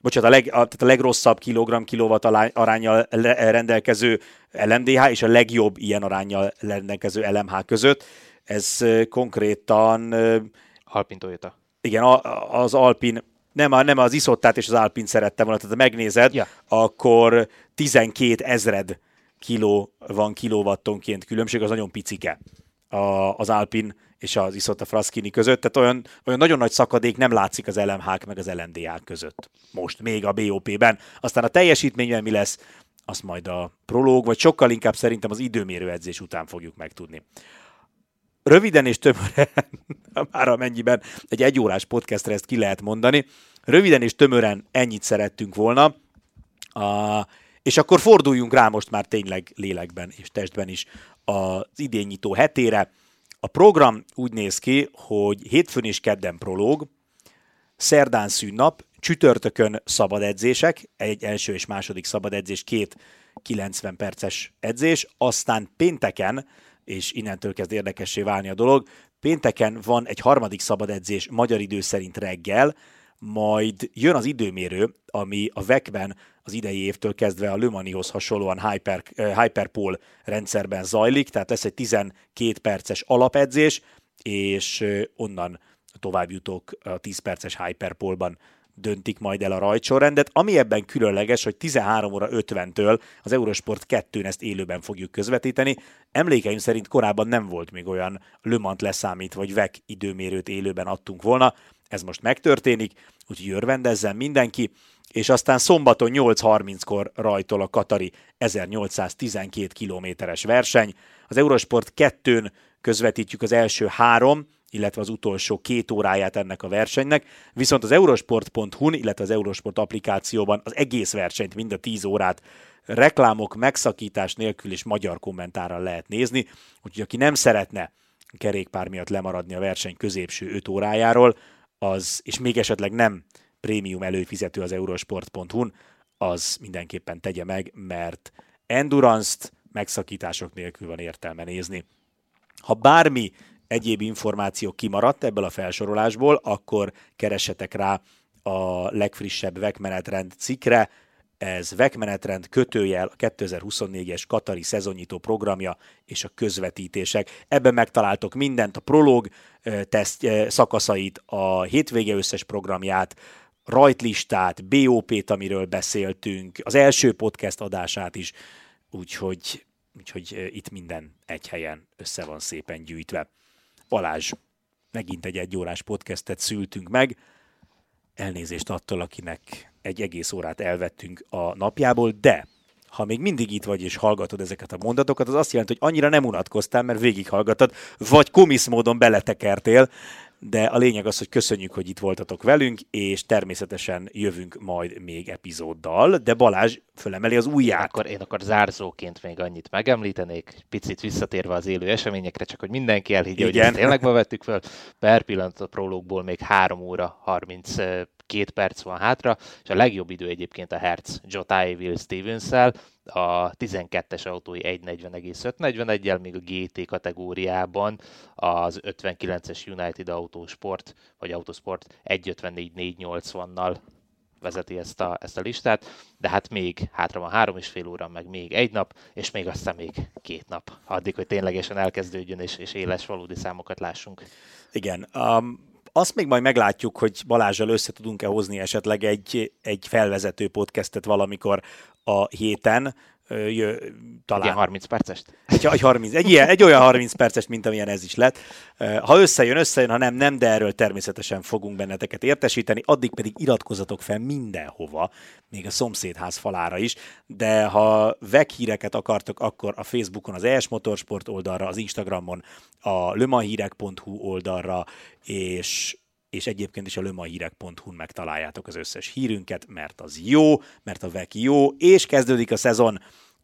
bocsánat, a, leg, a, tehát a legrosszabb kilogramm kilowatt arányjal rendelkező LMDH és a legjobb ilyen arányjal rendelkező LMH között. Ez konkrétan... Alpin Toyota. Igen, az Alpin nem, a, nem az Isottát és az Alpin szerettem volna, tehát ha megnézed, ja. akkor 12 ezred kiló van kilowattonként különbség, az nagyon picike a, az Alpin és az Isotta Fraschini között, tehát olyan, olyan nagyon nagy szakadék nem látszik az LMH-k meg az LMDH között. Most még a BOP-ben. Aztán a teljesítményben mi lesz, azt majd a prológ, vagy sokkal inkább szerintem az időmérő edzés után fogjuk megtudni. Röviden és tömören, [LAUGHS] már amennyiben egy egyórás podcastre ezt ki lehet mondani, röviden és tömören ennyit szerettünk volna. A, és akkor forduljunk rá most már tényleg lélekben és testben is az idényító hetére. A program úgy néz ki, hogy hétfőn és kedden prológ, szerdán szűnnap, csütörtökön szabad edzések, egy első és második szabad edzés, két 90 perces edzés, aztán pénteken, és innentől kezd érdekessé válni a dolog, pénteken van egy harmadik szabad edzés magyar idő szerint reggel, majd jön az időmérő, ami a VEC-ben az idei évtől kezdve a Lumanihoz hasonlóan Hyper, uh, Hyperpol rendszerben zajlik, tehát lesz egy 12 perces alapedzés, és uh, onnan továbbjutók a 10 perces Hyperpolban döntik majd el a rajtsorrendet. Ami ebben különleges, hogy 13 óra 50-től az Eurosport 2-n ezt élőben fogjuk közvetíteni. Emlékeim szerint korábban nem volt még olyan Le Mans leszámít, vagy VEC időmérőt élőben adtunk volna. Ez most megtörténik, úgyhogy örvendezzen mindenki és aztán szombaton 8.30-kor rajtol a Katari 1812 kilométeres verseny. Az Eurosport 2-n közvetítjük az első három, illetve az utolsó két óráját ennek a versenynek, viszont az eurosport.hu-n, illetve az Eurosport applikációban az egész versenyt, mind a 10 órát reklámok, megszakítás nélkül és magyar kommentárral lehet nézni, úgyhogy aki nem szeretne kerékpár miatt lemaradni a verseny középső 5 órájáról, az, és még esetleg nem prémium előfizető az eurosport.hu-n, az mindenképpen tegye meg, mert endurance-t megszakítások nélkül van értelme nézni. Ha bármi egyéb információ kimaradt ebből a felsorolásból, akkor keresetek rá a legfrissebb vekmenetrend cikkre, ez vekmenetrend kötőjel a 2024-es Katari szezonnyitó programja és a közvetítések. Ebben megtaláltok mindent, a prológ teszt szakaszait, a hétvége összes programját, rajtlistát, BOP-t, amiről beszéltünk, az első podcast adását is, úgyhogy, úgyhogy itt minden egy helyen össze van szépen gyűjtve. Balázs, megint egy egyórás podcastet szültünk meg, elnézést attól, akinek egy egész órát elvettünk a napjából, de ha még mindig itt vagy és hallgatod ezeket a mondatokat, az azt jelenti, hogy annyira nem unatkoztál, mert végighallgatod, vagy komisz módon beletekertél, de a lényeg az, hogy köszönjük, hogy itt voltatok velünk, és természetesen jövünk majd még epizóddal, de Balázs fölemeli az ujját. Akkor, én akkor zárzóként még annyit megemlítenék, picit visszatérve az élő eseményekre, csak hogy mindenki elhiggye, Igen. hogy ezt tényleg ma vettük föl. Per pillanat a prológból még 3 óra 30 két perc van hátra, és a legjobb idő egyébként a Hertz Jotái Will stevens a 12-es autói 1.40,541-el, még a GT kategóriában az 59-es United Autosport, vagy Autosport 1.54.480-nal vezeti ezt a, ezt a listát, de hát még hátra van három és fél óra, meg még egy nap, és még aztán még két nap, addig, hogy ténylegesen elkezdődjön, és, és éles valódi számokat lássunk. Igen, um, azt még majd meglátjuk, hogy Balázsjal össze tudunk-e hozni esetleg egy, egy felvezető podcastet valamikor a héten, jö, talán. Ilyen 30 percest? Egy, egy, 30, egy, ilyen, egy olyan 30 perces, mint amilyen ez is lett. Ha összejön, összejön, ha nem, nem, de erről természetesen fogunk benneteket értesíteni, addig pedig iratkozatok fel mindenhova, még a szomszédház falára is, de ha veg híreket akartok, akkor a Facebookon az ES Motorsport oldalra, az Instagramon a lömahírek.hu oldalra, és és egyébként is a lömahírek.hu-n megtaláljátok az összes hírünket, mert az jó, mert a VEC jó, és kezdődik a szezon,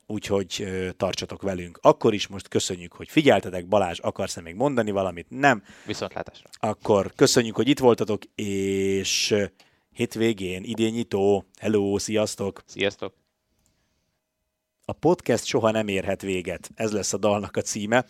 úgyhogy tartsatok velünk. Akkor is most köszönjük, hogy figyeltetek. Balázs, akarsz-e még mondani valamit? Nem? Viszontlátásra. Akkor köszönjük, hogy itt voltatok, és hétvégén, idényító, hello, sziasztok! Sziasztok! A podcast soha nem érhet véget. Ez lesz a dalnak a címe.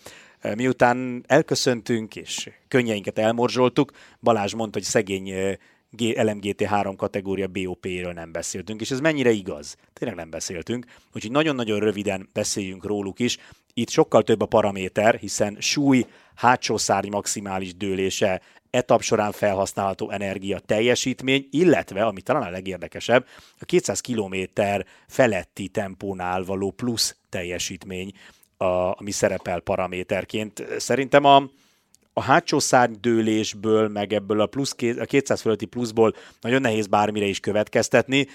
Miután elköszöntünk és könnyeinket elmorzsoltuk, Balázs mondta, hogy szegény LMGT3 kategória BOP-ről nem beszéltünk, és ez mennyire igaz? Tényleg nem beszéltünk, úgyhogy nagyon-nagyon röviden beszéljünk róluk is. Itt sokkal több a paraméter, hiszen súly, hátsó szárny maximális dőlése, etap során felhasználható energia teljesítmény, illetve, ami talán a legérdekesebb, a 200 km feletti tempónál való plusz teljesítmény, a, ami szerepel paraméterként. Szerintem a, a hátsó szárnydőlésből, meg ebből a, plusz, a 200 fölötti pluszból nagyon nehéz bármire is következtetni.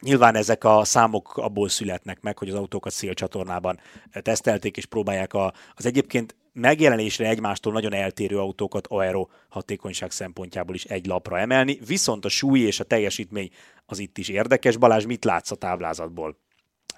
Nyilván ezek a számok abból születnek meg, hogy az autókat szélcsatornában tesztelték, és próbálják a, az egyébként megjelenésre egymástól nagyon eltérő autókat aero hatékonyság szempontjából is egy lapra emelni, viszont a súly és a teljesítmény az itt is érdekes. Balázs, mit látsz a táblázatból?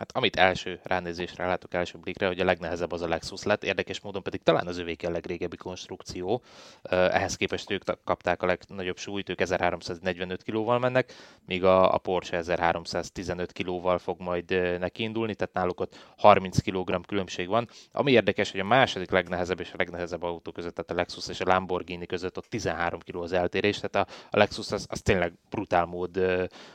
Hát amit első ránézésre látok első blikre, hogy a legnehezebb az a Lexus lett, érdekes módon pedig talán az övék a legrégebbi konstrukció. Ehhez képest ők kapták a legnagyobb súlyt, ők 1345 kilóval mennek, míg a, a Porsche 1315 kilóval fog majd nekiindulni, tehát náluk ott 30 kg különbség van. Ami érdekes, hogy a második legnehezebb és a legnehezebb autó között, tehát a Lexus és a Lamborghini között ott 13 kg az eltérés, tehát a, a Lexus az, az tényleg brutál mód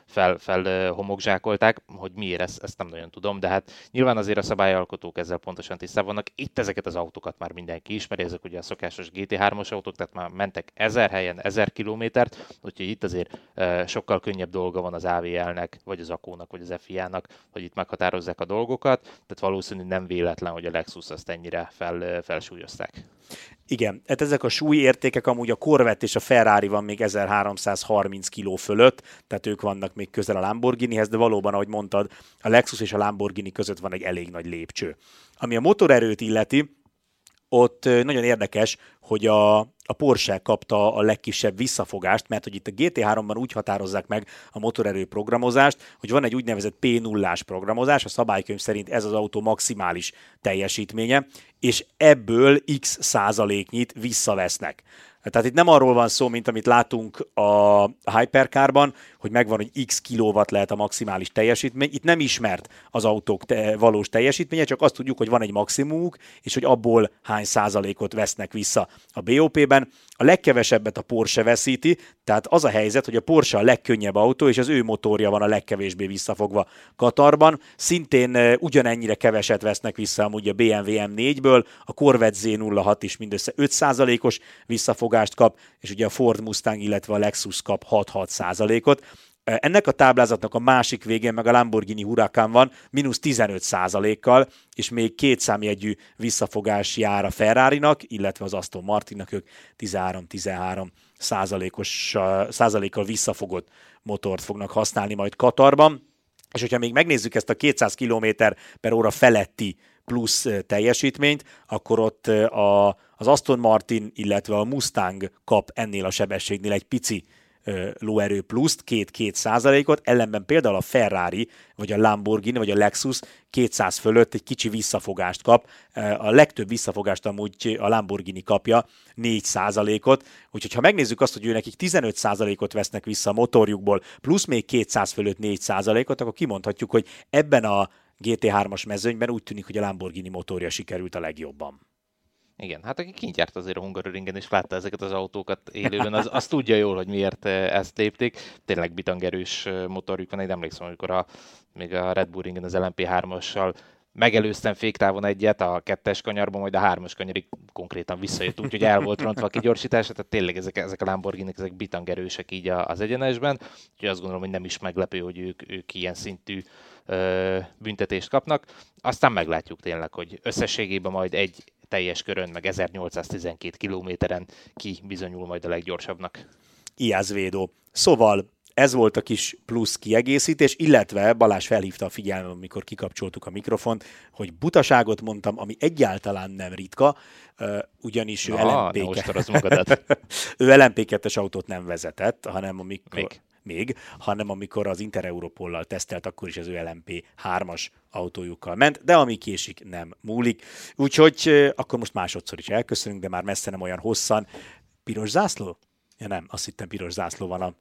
fel, fel homokzsákolták, hogy miért ezt, ezt nem nagyon tudom, de hát nyilván azért a szabályalkotók ezzel pontosan tisztában vannak. Itt ezeket az autókat már mindenki ismeri, ezek ugye a szokásos GT3-as autók, tehát már mentek ezer helyen, ezer kilométert, úgyhogy itt azért sokkal könnyebb dolga van az AVL-nek, vagy az Akónak, vagy az FIA-nak, hogy itt meghatározzák a dolgokat, tehát valószínű nem véletlen, hogy a Lexus azt ennyire fel, felsúlyozták. Igen, hát ezek a súlyértékek amúgy a Corvette és a Ferrari van még 1330 kg fölött, tehát ők vannak még közel a Lamborghinihez, de valóban, ahogy mondtad, a Lexus és a Lamborghini között van egy elég nagy lépcső. Ami a motorerőt illeti, ott nagyon érdekes, hogy a, a Porsche kapta a legkisebb visszafogást, mert hogy itt a GT3-ban úgy határozzák meg a motorerő programozást, hogy van egy úgynevezett P0-ás programozás, a szabálykönyv szerint ez az autó maximális teljesítménye, és ebből x százaléknyit visszavesznek. Tehát itt nem arról van szó, mint amit látunk a Hypercarban, hogy megvan, hogy x kilowatt lehet a maximális teljesítmény. Itt nem ismert az autók te- valós teljesítménye, csak azt tudjuk, hogy van egy maximumuk, és hogy abból hány százalékot vesznek vissza a BOP-ben. A legkevesebbet a Porsche veszíti, tehát az a helyzet, hogy a Porsche a legkönnyebb autó, és az ő motorja van a legkevésbé visszafogva Katarban. Szintén ugyanennyire keveset vesznek vissza amúgy a BMW M4-ből, a Corvette Z06 is mindössze 5%-os visszafogást kap, és ugye a Ford Mustang, illetve a Lexus kap 6-6%-ot. Ennek a táblázatnak a másik végén meg a Lamborghini Huracan van, mínusz 15 kal és még két számjegyű visszafogás jár a Ferrari-nak, illetve az Aston Martinnak, ők 13-13 százalékos, százalékkal visszafogott motort fognak használni majd Katarban. És hogyha még megnézzük ezt a 200 km per óra feletti plusz teljesítményt, akkor ott a, az Aston Martin, illetve a Mustang kap ennél a sebességnél egy pici lóerő pluszt, két-két százalékot, ellenben például a Ferrari, vagy a Lamborghini, vagy a Lexus 200 fölött egy kicsi visszafogást kap. A legtöbb visszafogást amúgy a Lamborghini kapja, 4 százalékot, úgyhogy ha megnézzük azt, hogy ő nekik 15 százalékot vesznek vissza a motorjukból, plusz még 200 fölött 4 százalékot, akkor kimondhatjuk, hogy ebben a GT3-as mezőnyben úgy tűnik, hogy a Lamborghini motorja sikerült a legjobban. Igen, hát aki kint járt azért a Hungaroringen és látta ezeket az autókat élőben, az, az tudja jól, hogy miért ezt lépték. Tényleg bitangerős motorjuk van, én emlékszem, amikor a, még a Red Bull Ringen az LMP3-assal megelőztem féktávon egyet a kettes kanyarban, majd a hármas kanyarig konkrétan visszajött, úgyhogy el volt rontva a kigyorsítása, tehát tényleg ezek, ezek a lamborghini ezek bitangerősek így az egyenesben, úgyhogy azt gondolom, hogy nem is meglepő, hogy ők, ők ilyen szintű ö, büntetést kapnak. Aztán meglátjuk tényleg, hogy összességében majd egy teljes körön, meg 1812 kilométeren ki bizonyul majd a leggyorsabbnak. Iázvédó. Szóval ez volt a kis plusz kiegészítés, illetve Balázs felhívta a figyelmem, amikor kikapcsoltuk a mikrofont, hogy butaságot mondtam, ami egyáltalán nem ritka, ugyanis Na, [LAUGHS] ő LMP... ő LMP2-es autót nem vezetett, hanem amikor... Még még, hanem amikor az Intereuropollal tesztelt, akkor is az ő LMP 3-as autójukkal ment, de ami késik, nem múlik. Úgyhogy akkor most másodszor is elköszönünk, de már messze nem olyan hosszan. Piros zászló? Ja nem, azt hittem piros zászló van a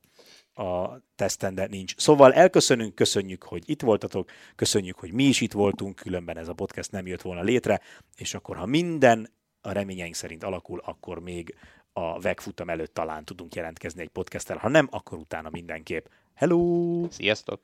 a teszten, de nincs. Szóval elköszönünk, köszönjük, hogy itt voltatok, köszönjük, hogy mi is itt voltunk, különben ez a podcast nem jött volna létre, és akkor ha minden a reményeink szerint alakul, akkor még a vegfutam előtt talán tudunk jelentkezni egy podcasttel, ha nem, akkor utána mindenképp. Hello! Sziasztok!